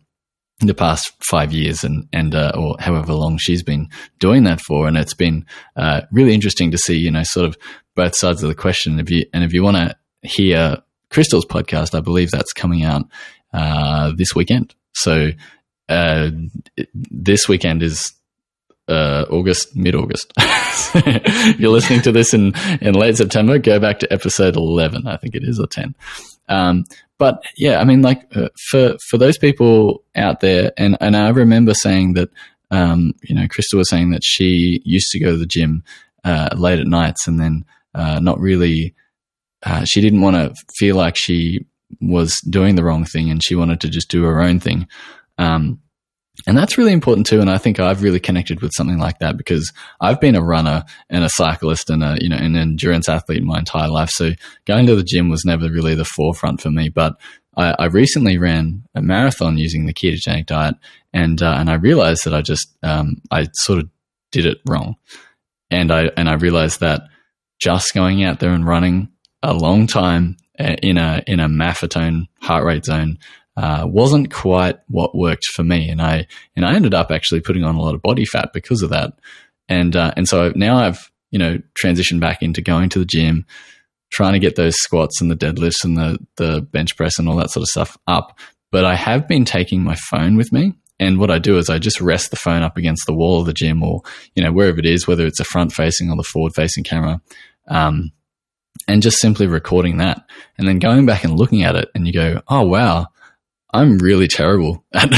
the past five years and, and, uh, or however long she's been doing that for. And it's been, uh, really interesting to see, you know, sort of both sides of the question. If you, and if you want to hear Crystal's podcast, I believe that's coming out, uh, this weekend. So uh, this weekend is uh, August, mid August. if you're listening to this in, in late September, go back to episode 11, I think it is, or 10. Um, but yeah, I mean, like uh, for for those people out there, and and I remember saying that, um, you know, Crystal was saying that she used to go to the gym uh, late at nights, and then uh, not really. Uh, she didn't want to feel like she was doing the wrong thing, and she wanted to just do her own thing. Um, and that's really important too. And I think I've really connected with something like that because I've been a runner and a cyclist and a, you know, an endurance athlete my entire life. So going to the gym was never really the forefront for me. But I, I recently ran a marathon using the ketogenic diet and, uh, and I realized that I just, um, I sort of did it wrong. And I, and I realized that just going out there and running a long time uh, in a, in a maffetone heart rate zone uh, wasn't quite what worked for me, and I and I ended up actually putting on a lot of body fat because of that, and uh, and so now I've you know transitioned back into going to the gym, trying to get those squats and the deadlifts and the the bench press and all that sort of stuff up. But I have been taking my phone with me, and what I do is I just rest the phone up against the wall of the gym or you know wherever it is, whether it's a front facing or the forward facing camera. Um, and just simply recording that and then going back and looking at it and you go, oh wow, I'm really terrible at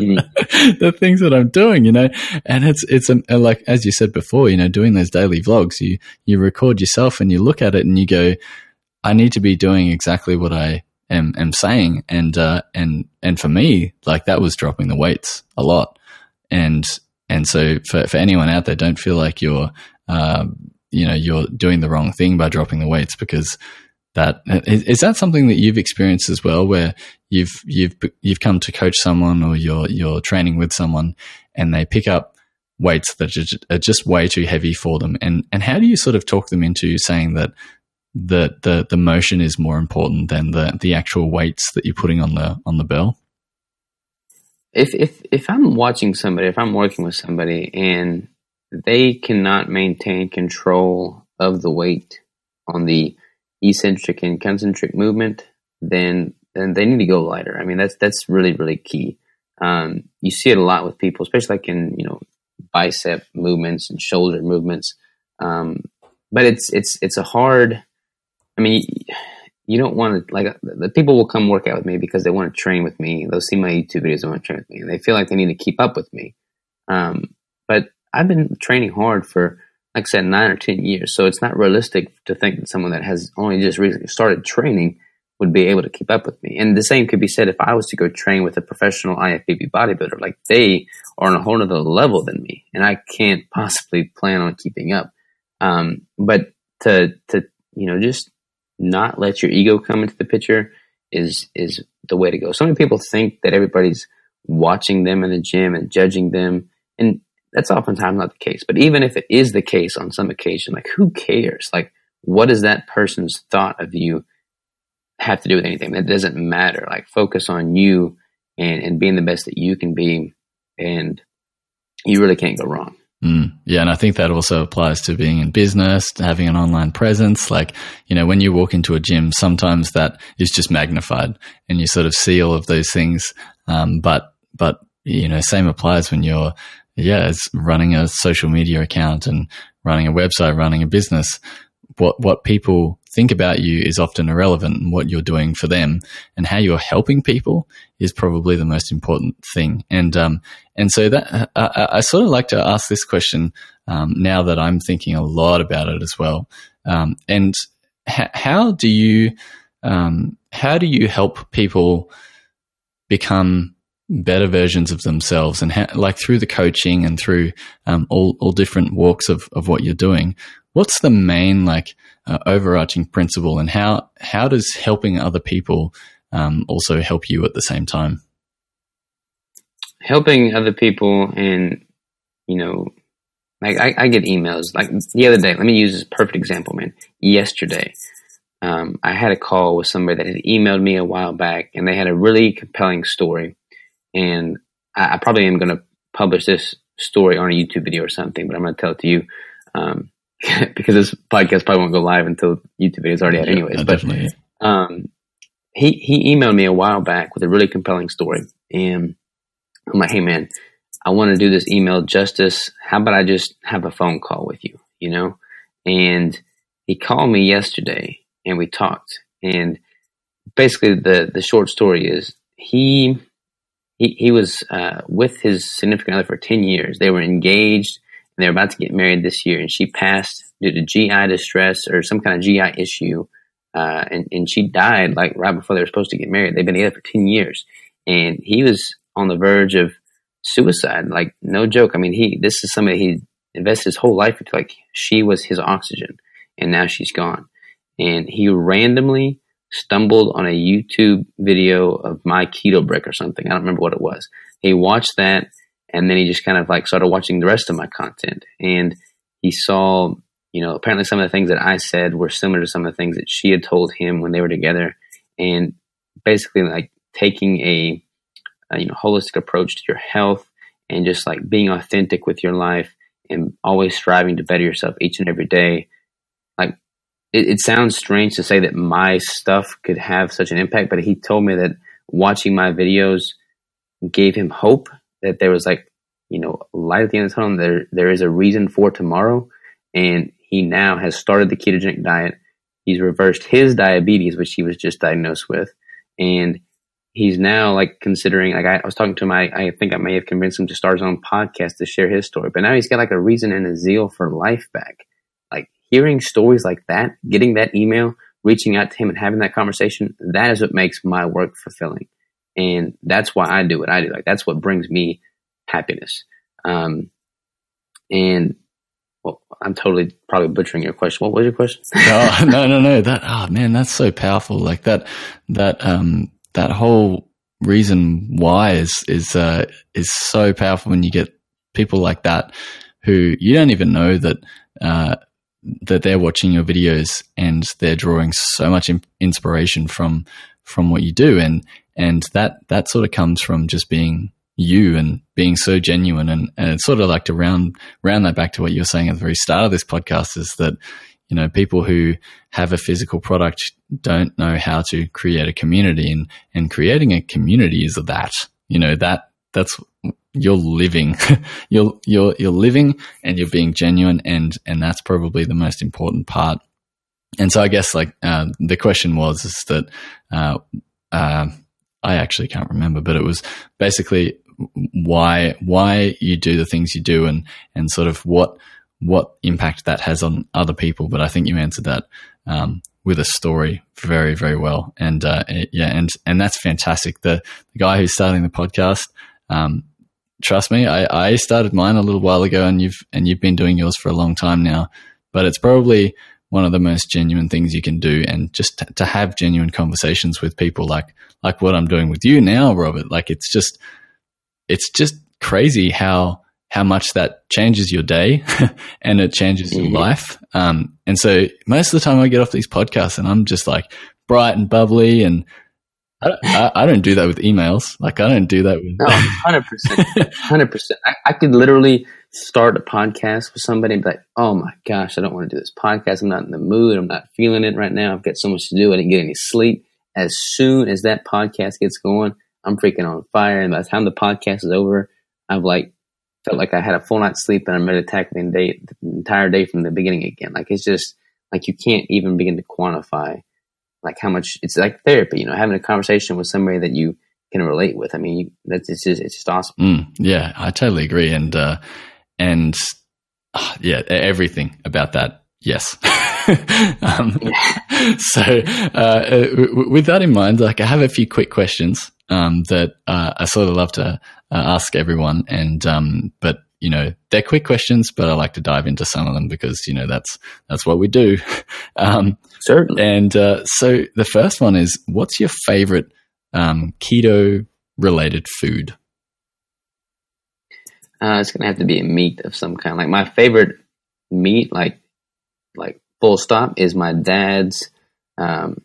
the things that I'm doing, you know, and it's, it's a, like, as you said before, you know, doing those daily vlogs, you, you record yourself and you look at it and you go, I need to be doing exactly what I am, am saying. And, uh, and, and for me, like that was dropping the weights a lot. And, and so for, for anyone out there, don't feel like you're, uh, you know, you're doing the wrong thing by dropping the weights because that. Is, is, that something that you've experienced as well where you've you've you've come to coach someone or you're you're training with someone and they pick up weights that are just way too heavy for them? And and how do you sort of talk them into saying that the the the motion is more important than the the actual weights that you're putting on the on the bell? If if if I'm watching somebody if I'm working with somebody and they cannot maintain control of the weight on the eccentric and concentric movement, then then they need to go lighter. I mean, that's that's really really key. Um, you see it a lot with people, especially like in you know bicep movements and shoulder movements. Um, but it's it's it's a hard. I mean, you don't want to like the people will come work out with me because they want to train with me. They'll see my YouTube videos, they want to train with me, and they feel like they need to keep up with me. Um, but I've been training hard for like I said, nine or 10 years. So it's not realistic to think that someone that has only just recently started training would be able to keep up with me. And the same could be said if I was to go train with a professional IFBB bodybuilder. Like they are on a whole other level than me, and I can't possibly plan on keeping up. Um, but to to you know just not let your ego come into the picture is is the way to go. So many people think that everybody's watching them in the gym and judging them, and that's oftentimes not the case. But even if it is the case on some occasion, like who cares? Like, what does that person's thought of you have to do with anything? That doesn't matter. Like, focus on you and, and being the best that you can be, and you really can't go wrong. Mm, yeah, and I think that also applies to being in business, having an online presence. Like, you know, when you walk into a gym, sometimes that is just magnified and you sort of see all of those things. Um, but, but, you know, same applies when you're yeah, it's running a social media account and running a website, running a business. What what people think about you is often irrelevant, and what you're doing for them and how you're helping people is probably the most important thing. And um, and so that I, I sort of like to ask this question um, now that I'm thinking a lot about it as well. Um, and how do you um, how do you help people become better versions of themselves and like through the coaching and through um, all, all different walks of, of what you're doing what's the main like uh, overarching principle and how how does helping other people um, also help you at the same time? Helping other people and you know like I, I get emails. Like the other day let me use this perfect example man. Yesterday um, I had a call with somebody that had emailed me a while back and they had a really compelling story and I, I probably am going to publish this story on a YouTube video or something, but I'm going to tell it to you um, because this podcast probably won't go live until YouTube video is already out, yeah, anyways. But um, he he emailed me a while back with a really compelling story, and I'm like, hey man, I want to do this email justice. How about I just have a phone call with you, you know? And he called me yesterday, and we talked, And basically, the the short story is he he he was uh, with his significant other for ten years. They were engaged and they were about to get married this year, and she passed due to GI distress or some kind of GI issue. Uh, and, and she died like right before they were supposed to get married. They've been together for 10 years. And he was on the verge of suicide. Like, no joke. I mean, he, this is somebody he invested his whole life into. Like, she was his oxygen and now she's gone. And he randomly stumbled on a YouTube video of my keto brick or something. I don't remember what it was. He watched that and then he just kind of like started watching the rest of my content. And he saw, you know, apparently some of the things that I said were similar to some of the things that she had told him when they were together. And basically, like taking a, a you know holistic approach to your health and just like being authentic with your life and always striving to better yourself each and every day. It, it sounds strange to say that my stuff could have such an impact, but he told me that watching my videos gave him hope that there was like you know light at the end of the tunnel. There there is a reason for tomorrow, and he now has started the ketogenic diet. He's reversed his diabetes, which he was just diagnosed with, and he's now like considering. Like I, I was talking to him, I, I think I may have convinced him to start his own podcast to share his story. But now he's got like a reason and a zeal for life back. Hearing stories like that, getting that email, reaching out to him, and having that conversation. That is what makes my work fulfilling and that's why I do what I do. Like that's what brings me happiness. Um, and well, I'm totally probably butchering your question. What was your question? oh, no, no, no. That oh man, that's so powerful. Like that, that um, that whole reason why is is uh, is so powerful when you get people like that who you don't even know that uh, that they're watching your videos and they're drawing so much inspiration from from what you do. And and that that sort of comes from just being you and being so genuine. And, and it's sort of like to round round that back to what you were saying at the very start of this podcast is that you know people who have a physical product don't know how to create a community. And and creating a community is that you know that that's you're living you're you're you're living and you're being genuine and and that's probably the most important part and so i guess like uh, the question was is that uh, uh, I actually can't remember, but it was basically why why you do the things you do and and sort of what what impact that has on other people. But I think you answered that um, with a story very very well, and uh, yeah, and and that's fantastic. The the guy who's starting the podcast. Um, trust me, I, I started mine a little while ago, and you've and you've been doing yours for a long time now. But it's probably one of the most genuine things you can do and just t- to have genuine conversations with people like like what I'm doing with you now Robert like it's just it's just crazy how how much that changes your day and it changes your mm-hmm. life um, and so most of the time I get off these podcasts and I'm just like bright and bubbly and I, I, I don't do that with emails. Like I don't do that with. No, hundred percent, hundred percent. I could literally start a podcast with somebody and be like, oh my gosh, I don't want to do this podcast. I'm not in the mood. I'm not feeling it right now. I've got so much to do. I didn't get any sleep. As soon as that podcast gets going, I'm freaking on fire. And by the time the podcast is over, I've like felt like I had a full night's sleep and I'm ready to tackle the entire day from the beginning again. Like it's just like you can't even begin to quantify like how much it's like therapy, you know, having a conversation with somebody that you can relate with. I mean, you, that's it's just, it's just awesome. Mm, yeah, I totally agree. And, uh, and uh, yeah, everything about that. Yes. um, so, uh, with that in mind, like I have a few quick questions um, that uh, I sort of love to uh, ask everyone, and um, but you know they're quick questions, but I like to dive into some of them because you know that's that's what we do. Um, Certainly. And uh, so the first one is, what's your favorite um, keto related food? Uh, it's gonna have to be a meat of some kind. Like my favorite meat, like like full stop, is my dad's um,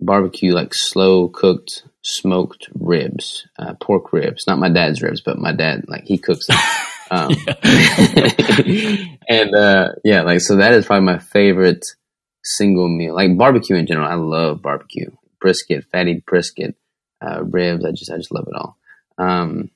barbecue, like slow cooked smoked ribs, uh, pork ribs. Not my dad's ribs, but my dad like he cooks them. Um, and uh, yeah, like so that is probably my favorite single meal. Like barbecue in general, I love barbecue, brisket, fatty brisket, uh, ribs. I just I just love it all. Um,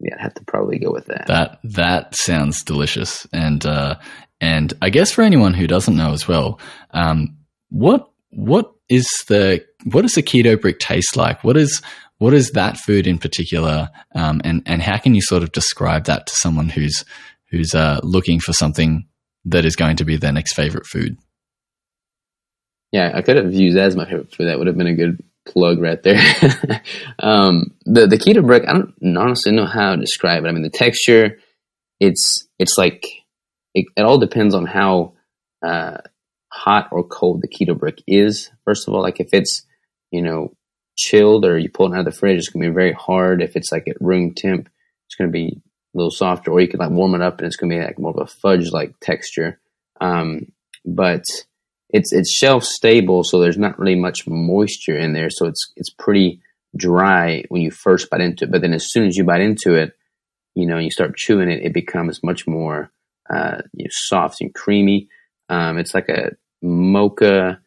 yeah, I'd have to probably go with that. That that sounds delicious, and uh, and I guess for anyone who doesn't know as well, um, what what is the what does the keto brick taste like? What is what is that food in particular, um, and and how can you sort of describe that to someone who's who's uh, looking for something that is going to be their next favorite food? Yeah, I could have used that as my favorite food. That would have been a good plug right there. um, the the keto brick, I don't honestly know how to describe it. I mean, the texture, it's it's like it, it all depends on how uh, hot or cold the keto brick is. First of all, like if it's you know chilled or you pull it out of the fridge, it's gonna be very hard. If it's like at room temp, it's gonna be a little softer. Or you can like warm it up and it's gonna be like more of a fudge like texture. Um, but it's it's shelf stable, so there's not really much moisture in there, so it's it's pretty dry when you first bite into it. But then as soon as you bite into it, you know, you start chewing it, it becomes much more uh, you know, soft and creamy. Um, it's like a mocha,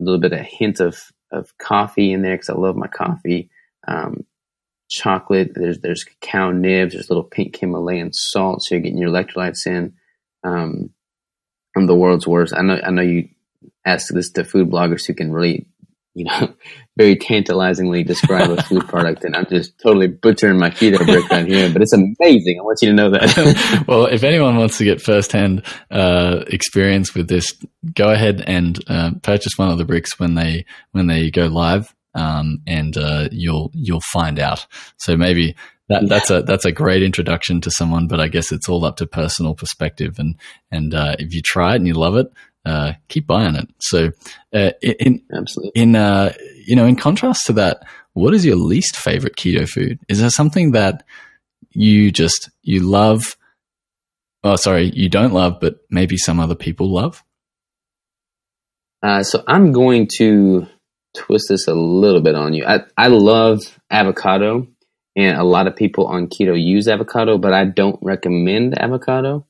a little bit of hint of of coffee in there because I love my coffee. Um, chocolate. There's there's cacao nibs. There's little pink Himalayan salt, so you're getting your electrolytes in. Um, I'm the world's worst. I know. I know you ask this to food bloggers who can really, you know, very tantalizingly describe a food product, and I'm just totally butchering my keto brick right here. But it's amazing. I want you to know that. well, if anyone wants to get firsthand uh, experience with this, go ahead and uh, purchase one of the bricks when they when they go live, um, and uh, you'll you'll find out. So maybe. That, that's a that's a great introduction to someone, but I guess it's all up to personal perspective. And and uh, if you try it and you love it, uh, keep buying it. So, uh, in absolutely in uh, you know, in contrast to that, what is your least favorite keto food? Is there something that you just you love? Oh, sorry, you don't love, but maybe some other people love. Uh, so I'm going to twist this a little bit on you. I I love avocado, and a lot of people on keto use avocado, but I don't recommend avocado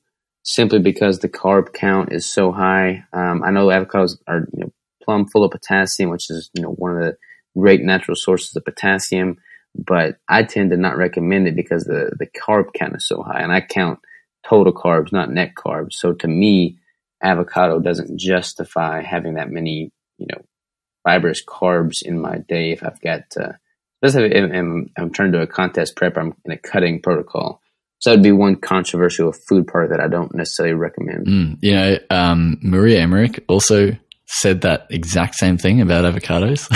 simply because the carb count is so high. Um, I know avocados are you know, plumb full of potassium, which is you know one of the great natural sources of potassium. But I tend to not recommend it because the the carb count is so high, and I count total carbs, not net carbs. So to me, avocado doesn't justify having that many you know fibrous carbs in my day if I've got. Uh, especially if I'm, I'm turned to a contest prep, I'm in a cutting protocol. So that'd be one controversial food product that I don't necessarily recommend. Mm, you know, um, Maria Emmerich also said that exact same thing about avocados.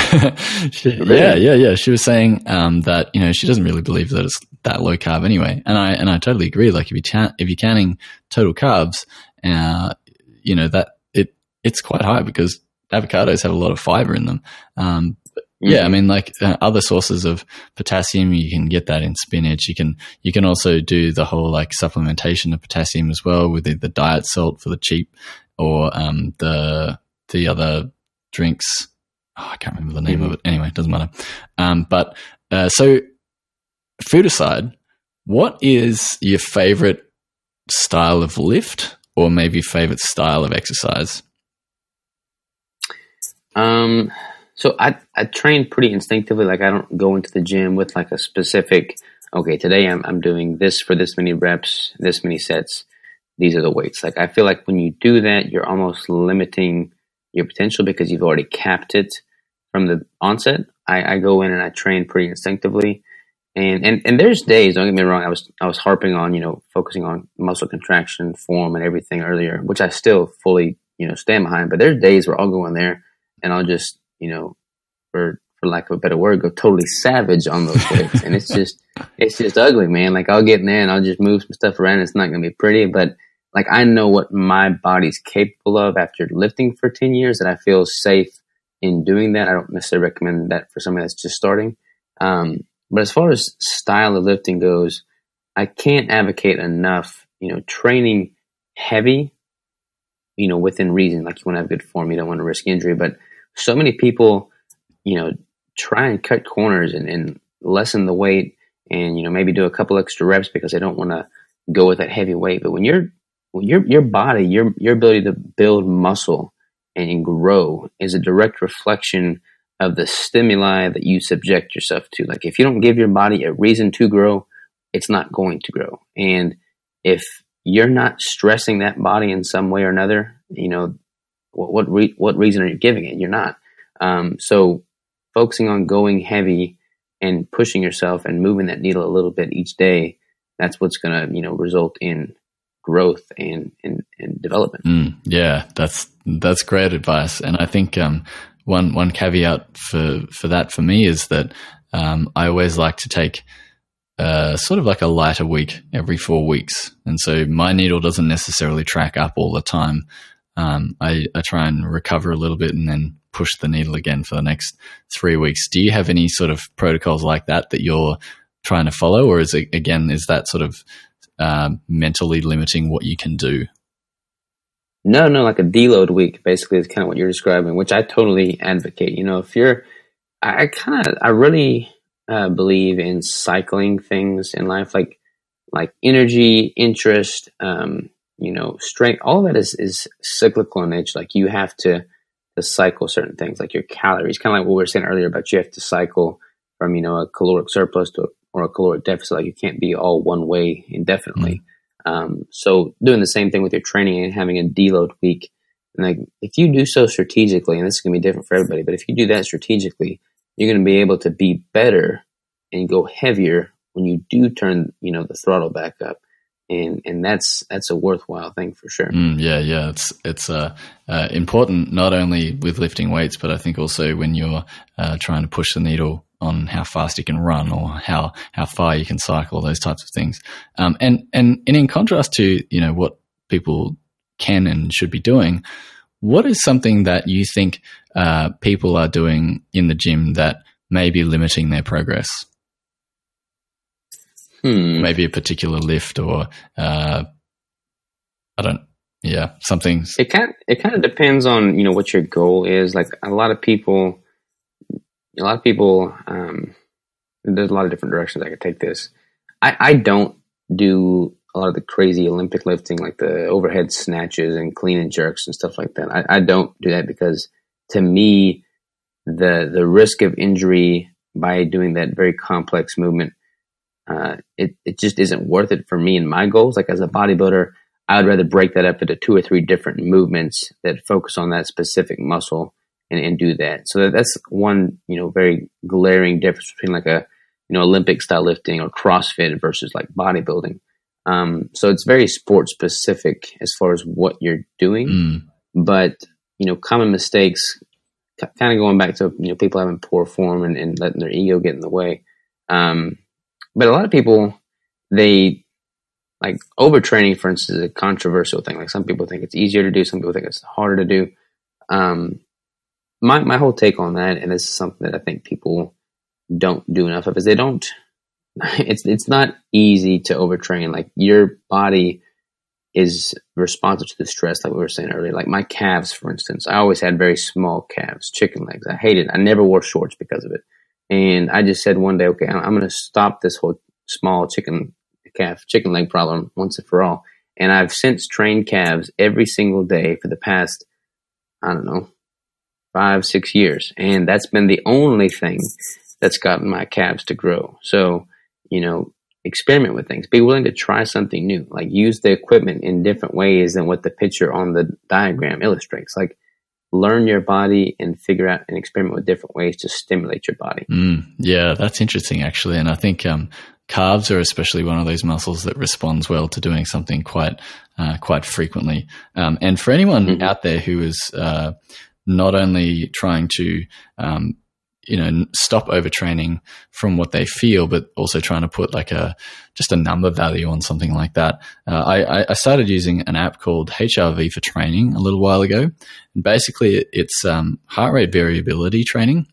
she, really? Yeah, yeah, yeah. She was saying um, that you know she doesn't really believe that it's that low carb anyway, and I and I totally agree. Like if you cha- if you're counting total carbs, uh, you know that it it's quite high because avocados have a lot of fiber in them. Um, yeah, I mm-hmm. mean, like uh, other sources of potassium, you can get that in spinach. You can you can also do the whole like supplementation of potassium as well with the, the diet salt for the cheap, or um, the the other drinks. Oh, I can't remember the name mm-hmm. of it. Anyway, it doesn't matter. Um, but uh, so, food aside, what is your favorite style of lift, or maybe favorite style of exercise? Um so I I train pretty instinctively. Like I don't go into the gym with like a specific. Okay, today I'm I'm doing this for this many reps, this many sets. These are the weights. Like I feel like when you do that, you're almost limiting your potential because you've already capped it from the onset. I, I go in and I train pretty instinctively. And, and and there's days, don't get me wrong, I was I was harping on, you know, focusing on muscle contraction, form and everything earlier, which I still fully, you know, stand behind. But there's days where I'll go in there and I'll just you know, for for lack of a better word, go totally savage on those weights, and it's just it's just ugly, man. Like I'll get in there and I'll just move some stuff around. It's not gonna be pretty, but like I know what my body's capable of after lifting for ten years, that I feel safe in doing that. I don't necessarily recommend that for somebody that's just starting. Um, but as far as style of lifting goes, I can't advocate enough. You know, training heavy, you know, within reason. Like you want to have good form, you don't want to risk injury, but so many people, you know, try and cut corners and, and lessen the weight and, you know, maybe do a couple extra reps because they don't want to go with that heavy weight. But when you're, when your, your body, your, your ability to build muscle and grow is a direct reflection of the stimuli that you subject yourself to. Like if you don't give your body a reason to grow, it's not going to grow. And if you're not stressing that body in some way or another, you know, what what, re- what reason are you giving it? You're not. Um, so focusing on going heavy and pushing yourself and moving that needle a little bit each day, that's what's going to, you know, result in growth and, and, and development. Mm, yeah, that's that's great advice, and I think um, one one caveat for for that for me is that um, I always like to take uh, sort of like a lighter week every four weeks, and so my needle doesn't necessarily track up all the time. Um, I, I try and recover a little bit and then push the needle again for the next three weeks. Do you have any sort of protocols like that that you're trying to follow, or is it again is that sort of um, mentally limiting what you can do? No, no, like a deload week basically is kind of what you're describing, which I totally advocate. You know, if you're, I kind of, I really uh, believe in cycling things in life, like like energy, interest, um, you know, strength. All that is is cyclical in nature. Like you have to to cycle certain things, like your calories. Kind of like what we were saying earlier about you have to cycle from you know a caloric surplus to a, or a caloric deficit. Like you can't be all one way indefinitely. Mm-hmm. Um, so doing the same thing with your training and having a deload week. And like if you do so strategically, and this is gonna be different for everybody, but if you do that strategically, you're gonna be able to be better and go heavier when you do turn, you know, the throttle back up. And, and that's that's a worthwhile thing for sure. Mm, yeah, yeah, it's it's uh, uh, important not only with lifting weights, but I think also when you're uh, trying to push the needle on how fast you can run or how how far you can cycle, those types of things. Um, and and and in contrast to you know what people can and should be doing, what is something that you think uh, people are doing in the gym that may be limiting their progress? Hmm. Maybe a particular lift or uh, I don't. Yeah, something. It kind it kind of depends on you know what your goal is. Like a lot of people a lot of people, um, there's a lot of different directions I could take this. I, I don't do a lot of the crazy Olympic lifting, like the overhead snatches and clean and jerks and stuff like that. I, I don't do that because to me, the the risk of injury by doing that very complex movement, uh, it it just isn't worth it for me and my goals. Like as a bodybuilder, I would rather break that up into two or three different movements that focus on that specific muscle and, and do that. So that's one, you know, very glaring difference between like a, you know, Olympic style lifting or CrossFit versus like bodybuilding. Um, so it's very sport specific as far as what you're doing. Mm. But, you know, common mistakes, kind of going back to, you know, people having poor form and, and letting their ego get in the way. Um, but a lot of people, they like overtraining, for instance, is a controversial thing. Like some people think it's easier to do, some people think it's harder to do. Um, my my whole take on that, and this is something that I think people don't do enough of, is they don't. It's it's not easy to overtrain. Like your body is responsive to the stress, like we were saying earlier. Like my calves, for instance, I always had very small calves, chicken legs. I hated. It. I never wore shorts because of it, and I just said one day, okay, I'm going to stop this whole small chicken calf, chicken leg problem once and for all. And I've since trained calves every single day for the past, I don't know, five, six years. And that's been the only thing that's gotten my calves to grow. So, you know, experiment with things. Be willing to try something new. Like use the equipment in different ways than what the picture on the diagram illustrates. Like learn your body and figure out and experiment with different ways to stimulate your body. Mm, yeah, that's interesting actually. And I think um, calves are especially one of those muscles that responds well to doing something quite uh, quite frequently. Um, and for anyone mm-hmm. out there who is uh, not only trying to um, you know stop overtraining from what they feel, but also trying to put like a just a number value on something like that. Uh, I, I, started using an app called HRV for training a little while ago, and basically it's um, heart rate variability training.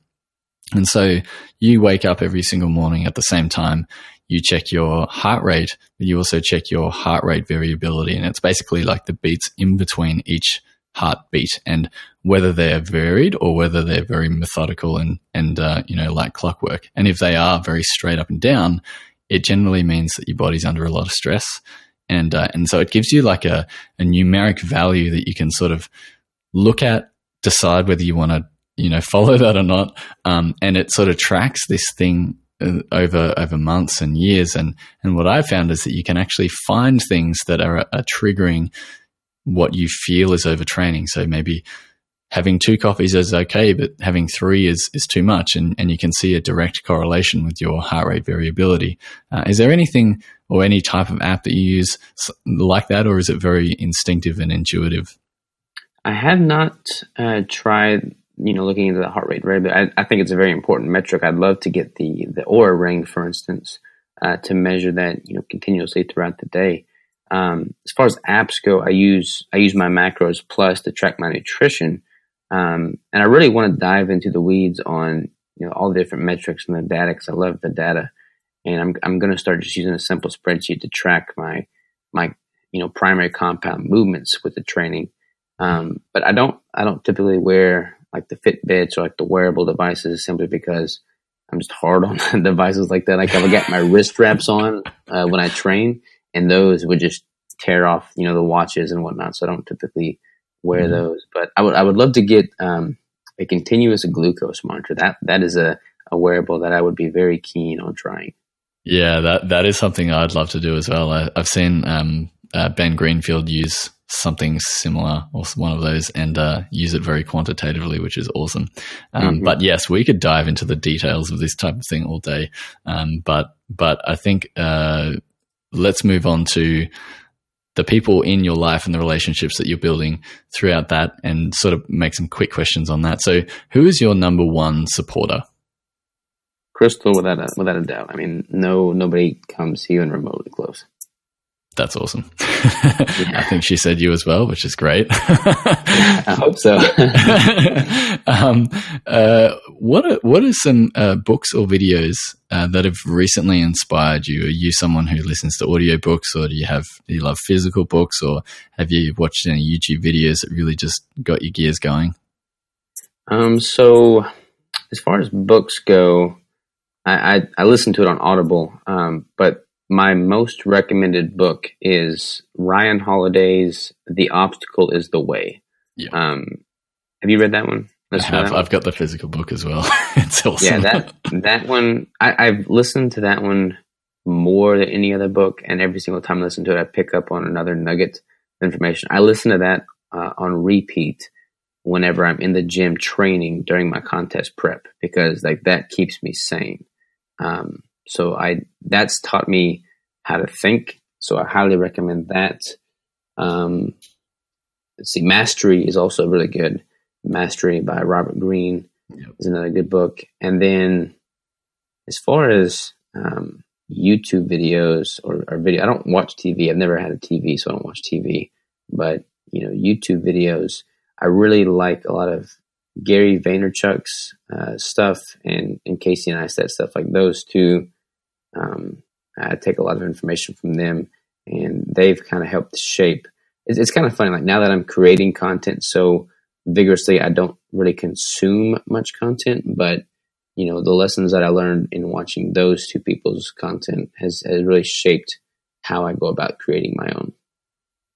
And so you wake up every single morning at the same time. You check your heart rate, but you also check your heart rate variability, and it's basically like the beats in between each heartbeat and whether they're varied or whether they're very methodical and, and uh, you know, like clockwork. And if they are very straight up and down, it generally means that your body's under a lot of stress. And, uh, and so it gives you like a, a numeric value that you can sort of look at, decide whether you want to, you know, follow that or not. Um, and it sort of tracks this thing uh, over over months and years and and what I found is that you can actually find things that are, are triggering what you feel is overtraining. So maybe having two coffees is okay, but having three is, is too much. And, and you can see a direct correlation with your heart rate variability. Uh, is there anything or any type of app that you use like that, or is it very instinctive and intuitive? I have not uh, tried, you know, looking into the heart rate variability. I, I, think it's a very important metric. I'd love to get the the Oura ring, for instance, uh, to measure that, you know, continuously throughout the day. Um, as far as apps go, I use I use my macros plus to track my nutrition, um, and I really want to dive into the weeds on you know all the different metrics and the data because I love the data, and I'm I'm going to start just using a simple spreadsheet to track my my you know primary compound movements with the training. Um, but I don't I don't typically wear like the Fitbits or like the wearable devices simply because I'm just hard on devices like that. Like I would get my wrist wraps on uh, when I train, and those would just tear off, you know, the watches and whatnot. So I don't typically wear mm-hmm. those, but I would, I would love to get, um, a continuous glucose monitor. That, that is a, a wearable that I would be very keen on trying. Yeah, that, that is something I'd love to do as well. I, have seen, um, uh, Ben Greenfield use something similar or one of those and uh, use it very quantitatively, which is awesome. Um, mm-hmm. But yes, we could dive into the details of this type of thing all day. Um, but but I think uh, let's move on to the people in your life and the relationships that you're building throughout that and sort of make some quick questions on that. So, who is your number one supporter? Crystal, without a, without a doubt. I mean, no, nobody comes even remotely close. That's awesome. I think she said you as well, which is great. I hope so. um, uh, what are, what are some uh, books or videos uh, that have recently inspired you? Are you someone who listens to audiobooks, or do you have do you love physical books, or have you watched any YouTube videos that really just got your gears going? Um, so as far as books go, I, I, I listen to it on Audible, um, but my most recommended book is Ryan Holiday's "The Obstacle Is the Way." Yeah. Um, have you read that one? I have. I've got the physical book as well. it's awesome. Yeah, that that one. I, I've listened to that one more than any other book, and every single time I listen to it, I pick up on another nugget of information. I listen to that uh, on repeat whenever I'm in the gym training during my contest prep because like that keeps me sane. Um, so I that's taught me how to think. So I highly recommend that. Um, let's see, Mastery is also really good. Mastery by Robert Greene yep. is another good book. And then as far as um, YouTube videos or, or, video, I don't watch TV. I've never had a TV, so I don't watch TV. But you know, YouTube videos, I really like a lot of Gary Vaynerchuk's uh, stuff and, and Casey Neistat stuff. Like those two um, I take a lot of information from them, and they've kind of helped shape. It's, it's kind of funny. Like now that I'm creating content so vigorously, I don't really consume much content, but you know the lessons that I learned in watching those two people's content has, has really shaped how I go about creating my own.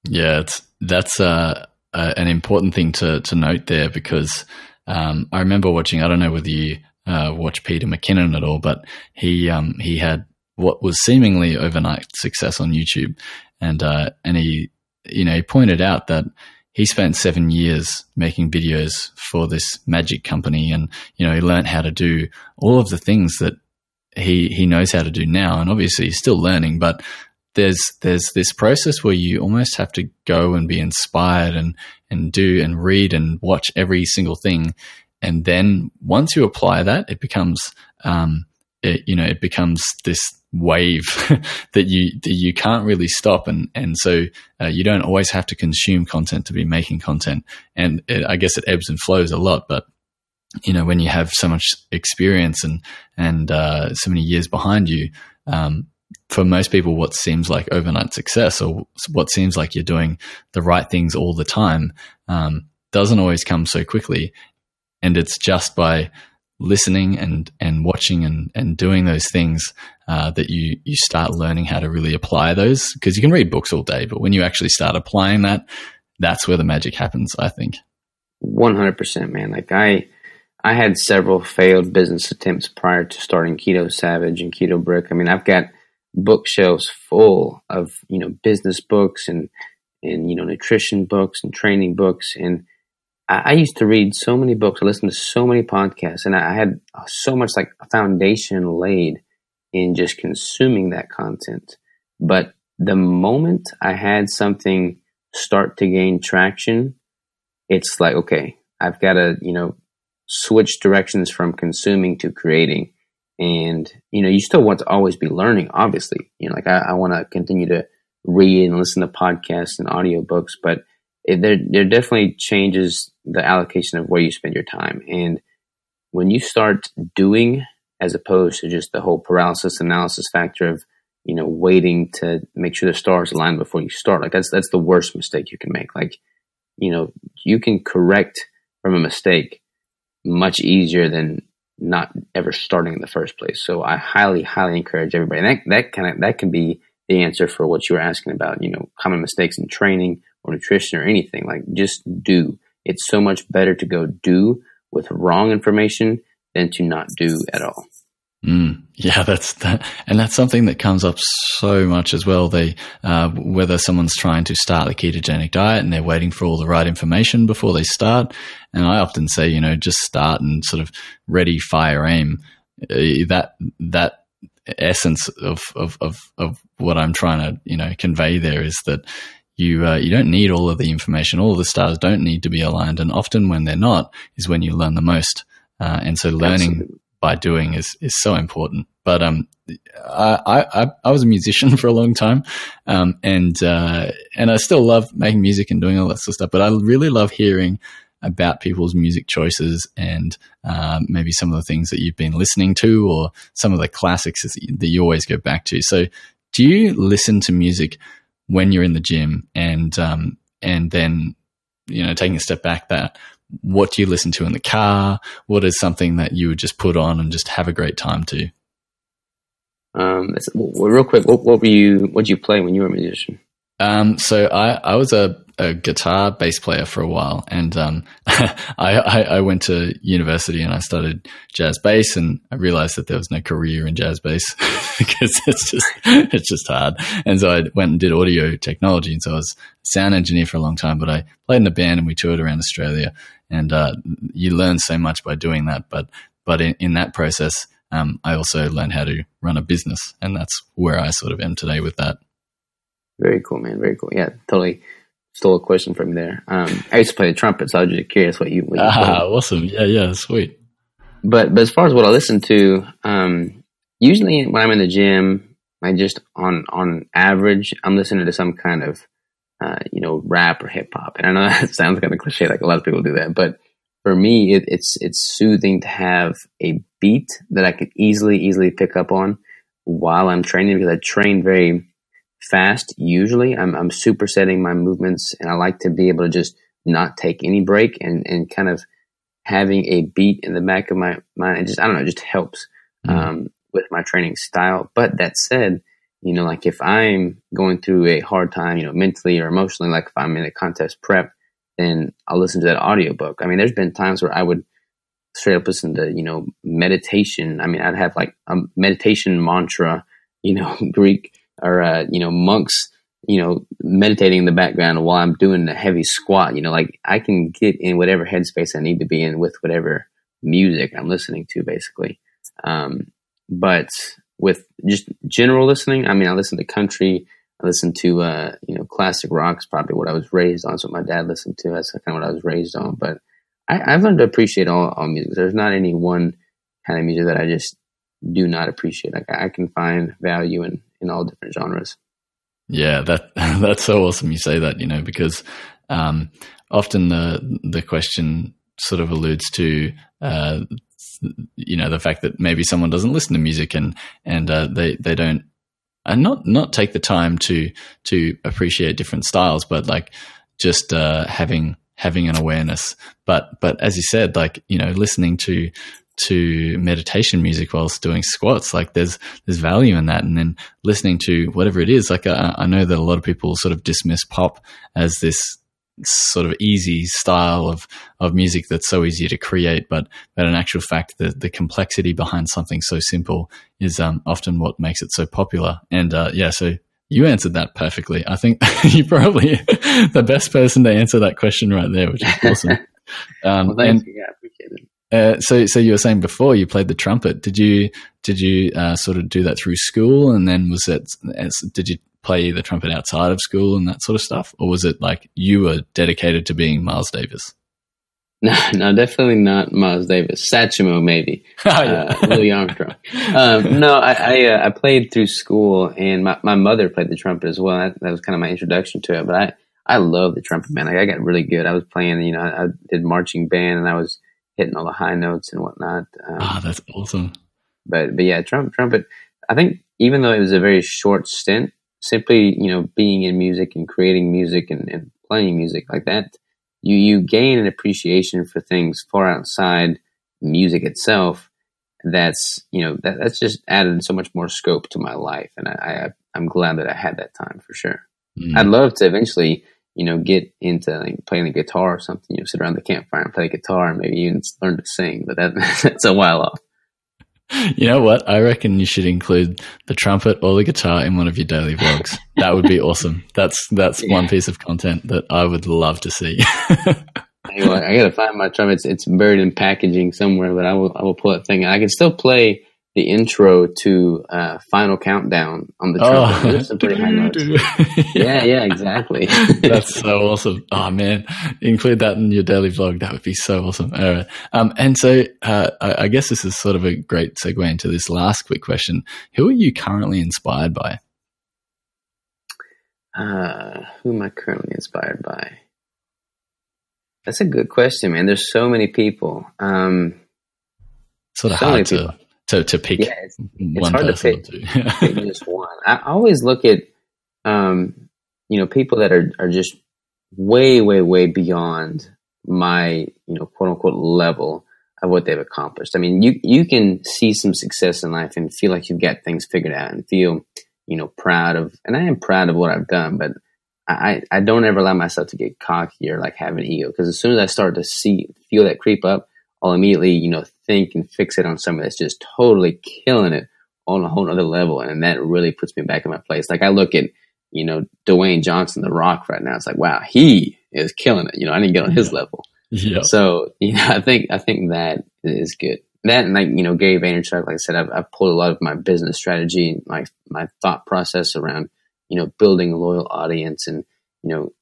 Yeah, that's uh, uh, an important thing to to note there because um, I remember watching. I don't know whether you uh, watch Peter McKinnon at all, but he um, he had what was seemingly overnight success on YouTube, and uh, and he you know he pointed out that he spent seven years making videos for this magic company, and you know he learned how to do all of the things that he he knows how to do now, and obviously he's still learning, but there's there's this process where you almost have to go and be inspired and and do and read and watch every single thing and then once you apply that, it becomes, um, it, you know, it becomes this wave that you that you can't really stop, and and so uh, you don't always have to consume content to be making content, and it, I guess it ebbs and flows a lot, but you know when you have so much experience and and uh, so many years behind you, um, for most people, what seems like overnight success or what seems like you're doing the right things all the time um, doesn't always come so quickly and it's just by listening and and watching and and doing those things uh, that you you start learning how to really apply those. Because you can read books all day but when you actually start applying that that's where the magic happens i think. 100% man. Like i i had several failed business attempts prior to starting keto savage and keto brick. I mean i've got bookshelves full of you know business books and and you know nutrition books and training books. And I, I used to read so many books, I listened to so many podcasts, and I, I had so much like a foundation laid in just consuming that content. But the moment I had something start to gain traction, it's like, okay, I've got to, you know, switch directions from consuming to creating. And, you know, you still want to always be learning, obviously. You know, like I, I want to continue to read and listen to podcasts and audiobooks, but it, there, there definitely changes the allocation of where you spend your time. And when you start doing as opposed to just the whole paralysis analysis factor of, you know, waiting to make sure the stars align before you start, like that's, that's the worst mistake you can make. Like, you know, you can correct from a mistake much easier than not ever starting in the first place. So I highly, highly encourage everybody. And that, that kind of, that can be the answer for what you were asking about, you know, common mistakes in training or nutrition or anything. Like just do. It's so much better to go do with wrong information than to not do at all. Mm, yeah, that's that, and that's something that comes up so much as well. They uh, whether someone's trying to start a ketogenic diet and they're waiting for all the right information before they start, and I often say, you know, just start and sort of ready, fire, aim. Uh, that that essence of, of of of what I'm trying to you know convey there is that you uh, you don't need all of the information. All of the stars don't need to be aligned, and often when they're not is when you learn the most. Uh, and so learning Absolutely by doing is is so important. But um, I, I I was a musician for a long time, um, and uh, and I still love making music and doing all that sort of stuff. But I really love hearing about people's music choices and um, maybe some of the things that you've been listening to or some of the classics that you always go back to. So, do you listen to music when you're in the gym and um, and then you know taking a step back that what do you listen to in the car? What is something that you would just put on and just have a great time to? Um, well, real quick, what, what were you? What did you play when you were a musician? Um, so I, I was a a guitar bass player for a while, and um, I, I, I, went to university and I studied jazz bass, and I realized that there was no career in jazz bass because it's just it's just hard. And so I went and did audio technology, and so I was sound engineer for a long time. But I played in a band and we toured around Australia, and uh, you learn so much by doing that. But but in, in that process, um, I also learned how to run a business, and that's where I sort of am today with that. Very cool, man. Very cool. Yeah, totally stole a question from there. Um, I used to play the trumpet, so I was just curious what you. What you ah, awesome! Yeah, yeah, sweet. But but as far as what I listen to, um, usually when I'm in the gym, I just on on average, I'm listening to some kind of uh, you know rap or hip hop. And I know that sounds kind of cliche, like a lot of people do that, but for me, it, it's it's soothing to have a beat that I can easily easily pick up on while I'm training because I train very fast. Usually, I'm I'm supersetting my movements, and I like to be able to just not take any break and and kind of having a beat in the back of my mind. It just I don't know, it just helps mm-hmm. um, with my training style. But that said, you know, like if I'm going through a hard time, you know, mentally or emotionally, like if I'm in a contest prep, then I'll listen to that audiobook. I mean, there's been times where I would straight up listen to, you know, meditation. I mean, I'd have like a meditation mantra, you know, Greek or uh, you know monks you know meditating in the background while I'm doing a heavy squat. You know, like I can get in whatever headspace I need to be in with whatever music I'm listening to, basically. Um, but with just general listening, I mean, I listen to country. I listen to uh, you know classic rock's probably what I was raised on. So my dad listened to. That's kind of what I was raised on. But I, have learned to appreciate all, all music. There's not any one kind of music that I just do not appreciate. Like I can find value in in all different genres. Yeah, that that's so awesome you say that, you know, because um, often the the question sort of alludes to uh, you know the fact that maybe someone doesn't listen to music and and uh, they they don't and not not take the time to to appreciate different styles, but like just uh, having having an awareness. But but as you said, like you know, listening to to meditation music whilst doing squats. Like there's there's value in that, and then listening to whatever it is. Like I, I know that a lot of people sort of dismiss pop as this sort of easy style of of music that's so easy to create, but but in actual fact, the the complexity behind something so simple is um, often what makes it so popular. And uh, yeah, so you answered that perfectly. I think you're probably the best person to answer that question right there, which is awesome. Um, Well, thanks. and yeah, I appreciate it. Uh, so, so you were saying before you played the trumpet. Did you did you uh, sort of do that through school, and then was it? As, did you play the trumpet outside of school and that sort of stuff, or was it like you were dedicated to being Miles Davis? No, no, definitely not Miles Davis. Satchmo, maybe. Oh, yeah. uh, Louis Armstrong. Um, no, I I, uh, I played through school, and my, my mother played the trumpet as well. That, that was kind of my introduction to it. But I I love the trumpet, man. Like, I got really good. I was playing, you know, I, I did marching band, and I was hitting all the high notes and whatnot. Um, Ah, that's awesome. but but yeah, Trump Trumpet. I think even though it was a very short stint, simply you know being in music and creating music and, and playing music like that, you you gain an appreciation for things far outside music itself. That's you know that that's just added so much more scope to my life, and I, I I'm glad that I had that time for sure. Mm. I'd love to eventually you know get into like, playing the guitar or something. You know, sit around the campfire and play guitar, and maybe even learn to sing. But that that's a while off. You know what? I reckon you should include the trumpet or the guitar in one of your daily vlogs. That would be awesome. That's that's one piece of content that I would love to see. Well, I gotta find my trumpet. It's it's buried in packaging somewhere, but I will I will pull that thing. I can still play the intro to uh, Final Countdown on the trumpet. There's some pretty high notes. Yeah, yeah, exactly. That's so awesome. Oh man, include that in your daily vlog. That would be so awesome. All right. Um, and so uh, I, I guess this is sort of a great segue into this last quick question. Who are you currently inspired by? uh, who am I currently inspired by? That's a good question, man. There's so many people. Um, Sort of So many hard to, people. To to pick yeah, it's, one hard to person pick. or two. pick just one. I always look at, um, you know, people that are, are just way, way, way beyond my, you know, quote unquote level of what they've accomplished. I mean, you, you can see some success in life and feel like you've got things figured out and feel, you know, proud of, and I am proud of what I've done, but I, I don't ever allow myself to get cocky or like have an ego because as soon as I start to see, feel that creep up, I'll immediately, you know, think and fix it on somebody that's just totally killing it on a whole other level. And that really puts me back in my place. Like I look at, you know, Dwayne Johnson, The Rock right now. It's like, wow, he is killing it. You know, I didn't get on his level. yeah. So, you know, I think, I think that is good. That and like, you know, Gary Vaynerchuk, like I said, I've, I've pulled a lot of my business strategy and my, my thought process around, you know, building a loyal audience and, you know,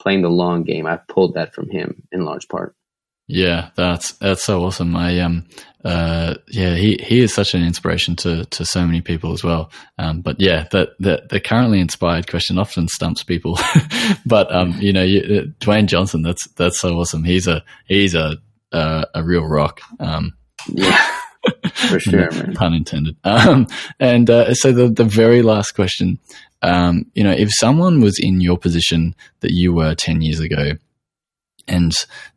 playing the long game. I've pulled that from him in large part. Yeah, that's that's so awesome. I um uh yeah, he he is such an inspiration to to so many people as well. Um but yeah, that that the currently inspired question often stumps people. but um you know, you, uh, Dwayne Johnson, that's that's so awesome. He's a he's a uh, a real rock. Um Yeah, for sure, man. pun intended. Um, and uh, so the the very last question, um, you know, if someone was in your position that you were ten years ago, and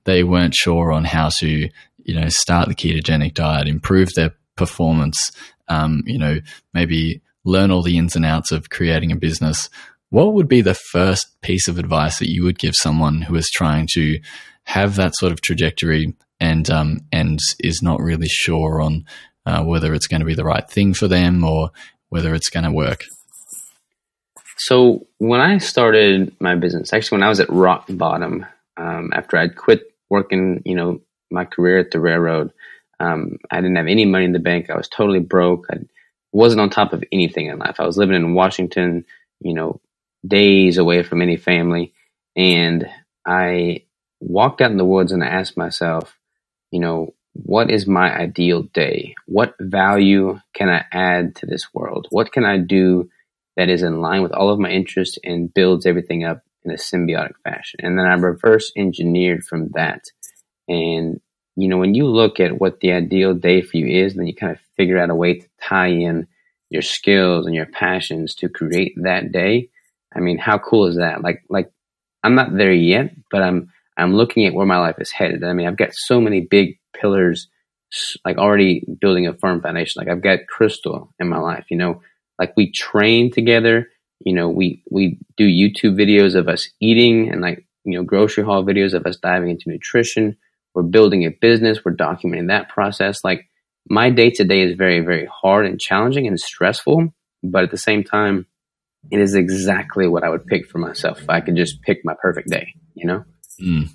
they weren't sure on how to, you know, start the ketogenic diet, improve their performance, um, you know, maybe learn all the ins and outs of creating a business. What would be the first piece of advice that you would give someone who is trying to have that sort of trajectory and um, and is not really sure on uh, whether it's going to be the right thing for them or whether it's going to work? So when I started my business, actually when I was at rock bottom, um, after I'd quit working, you know, my career at the railroad, um, I didn't have any money in the bank. I was totally broke. I wasn't on top of anything in life. I was living in Washington, you know, days away from any family. And I walked out in the woods and I asked myself, you know, what is my ideal day? What value can I add to this world? What can I do that is in line with all of my interests and builds everything up in a symbiotic fashion? And then I reverse engineered from that. And, you know, when you look at what the ideal day for you is, then you kind of figure out a way to tie in your skills and your passions to create that day. I mean, how cool is that? Like, like I'm not there yet, but I'm, I'm looking at where my life is headed. I mean, I've got so many big pillars, like already building a firm foundation. Like I've got Crystal in my life, you know, like we train together, you know, we, we do YouTube videos of us eating and like, you know, grocery haul videos of us diving into nutrition. We're building a business. We're documenting that process. Like my day to day is very, very hard and challenging and stressful. But at the same time, it is exactly what I would pick for myself if I could just pick my perfect day, you know? Mm.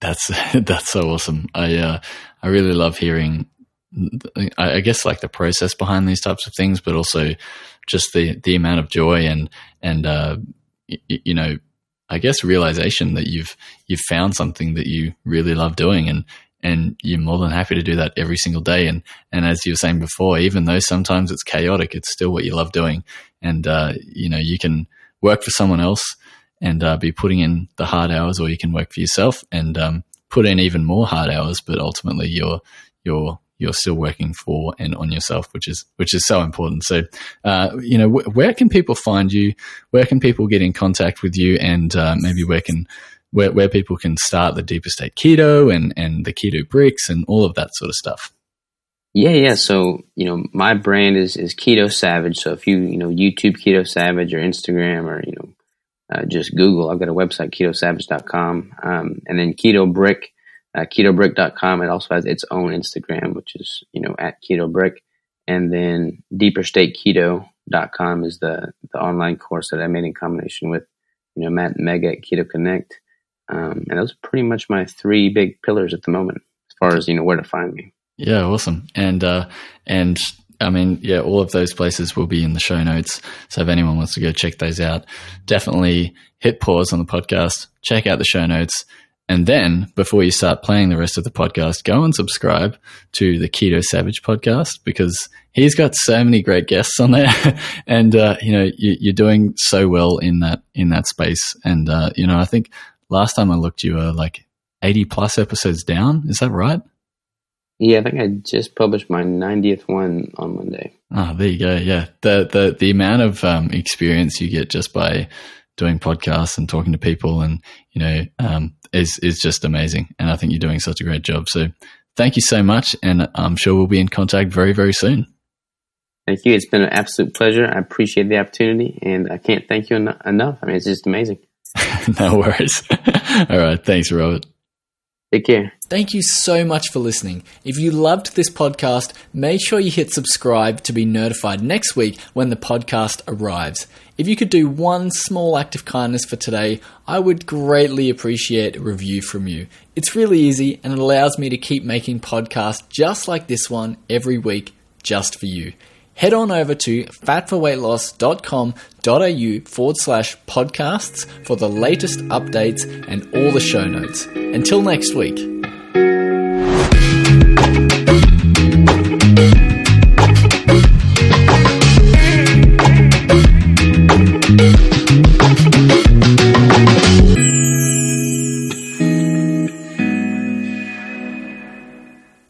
That's that's so awesome. I uh, I really love hearing. I, guess like the process behind these types of things, but also just the the amount of joy and and uh, y- you know, I guess realization that you've you've found something that you really love doing, and and you're more than happy to do that every single day. And and as you were saying before, even though sometimes it's chaotic, it's still what you love doing, and uh, you know you can work for someone else and uh, be putting in the hard hours, or you can work for yourself and um, put in even more hard hours. But ultimately, you're you're you're still working for and on yourself, which is which is so important. So, uh, you know, wh- where can people find you? Where can people get in contact with you? And uh, maybe where can where, where people can start the deeper state keto and and the keto bricks and all of that sort of stuff. Yeah, yeah. So, you know, my brand is, is Keto Savage. So if you, you know, YouTube Keto Savage or Instagram or, you know, uh, just Google. I've got a website, ketosavage.com. Um, and then Keto Brick, uh, ketobrick.com. It also has its own Instagram, which is, you know, at Keto Brick. And then deeperstateketo.com is the, the online course that I made in combination with, you know, Matt and Meg at Keto Connect. Um, and those are pretty much my three big pillars at the moment as far as, you know, where to find me. Yeah, awesome. And, uh, and, I mean, yeah, all of those places will be in the show notes. So if anyone wants to go check those out, definitely hit pause on the podcast, check out the show notes. And then before you start playing the rest of the podcast, go and subscribe to the Keto Savage podcast because he's got so many great guests on there. and, uh, you know, you, are doing so well in that, in that space. And, uh, you know, I think last time I looked, you were like 80 plus episodes down. Is that right? Yeah, I think I just published my 90th one on Monday. Oh, there you go. Yeah. The, the, the amount of um, experience you get just by doing podcasts and talking to people and, you know, um, is, is just amazing. And I think you're doing such a great job. So thank you so much. And I'm sure we'll be in contact very, very soon. Thank you. It's been an absolute pleasure. I appreciate the opportunity and I can't thank you en- enough. I mean, it's just amazing. no worries. All right. Thanks, Robert. Take care. Thank you so much for listening. If you loved this podcast, make sure you hit subscribe to be notified next week when the podcast arrives. If you could do one small act of kindness for today, I would greatly appreciate a review from you. It's really easy and it allows me to keep making podcasts just like this one every week just for you head on over to fatforweightloss.com.au forward slash podcasts for the latest updates and all the show notes. Until next week.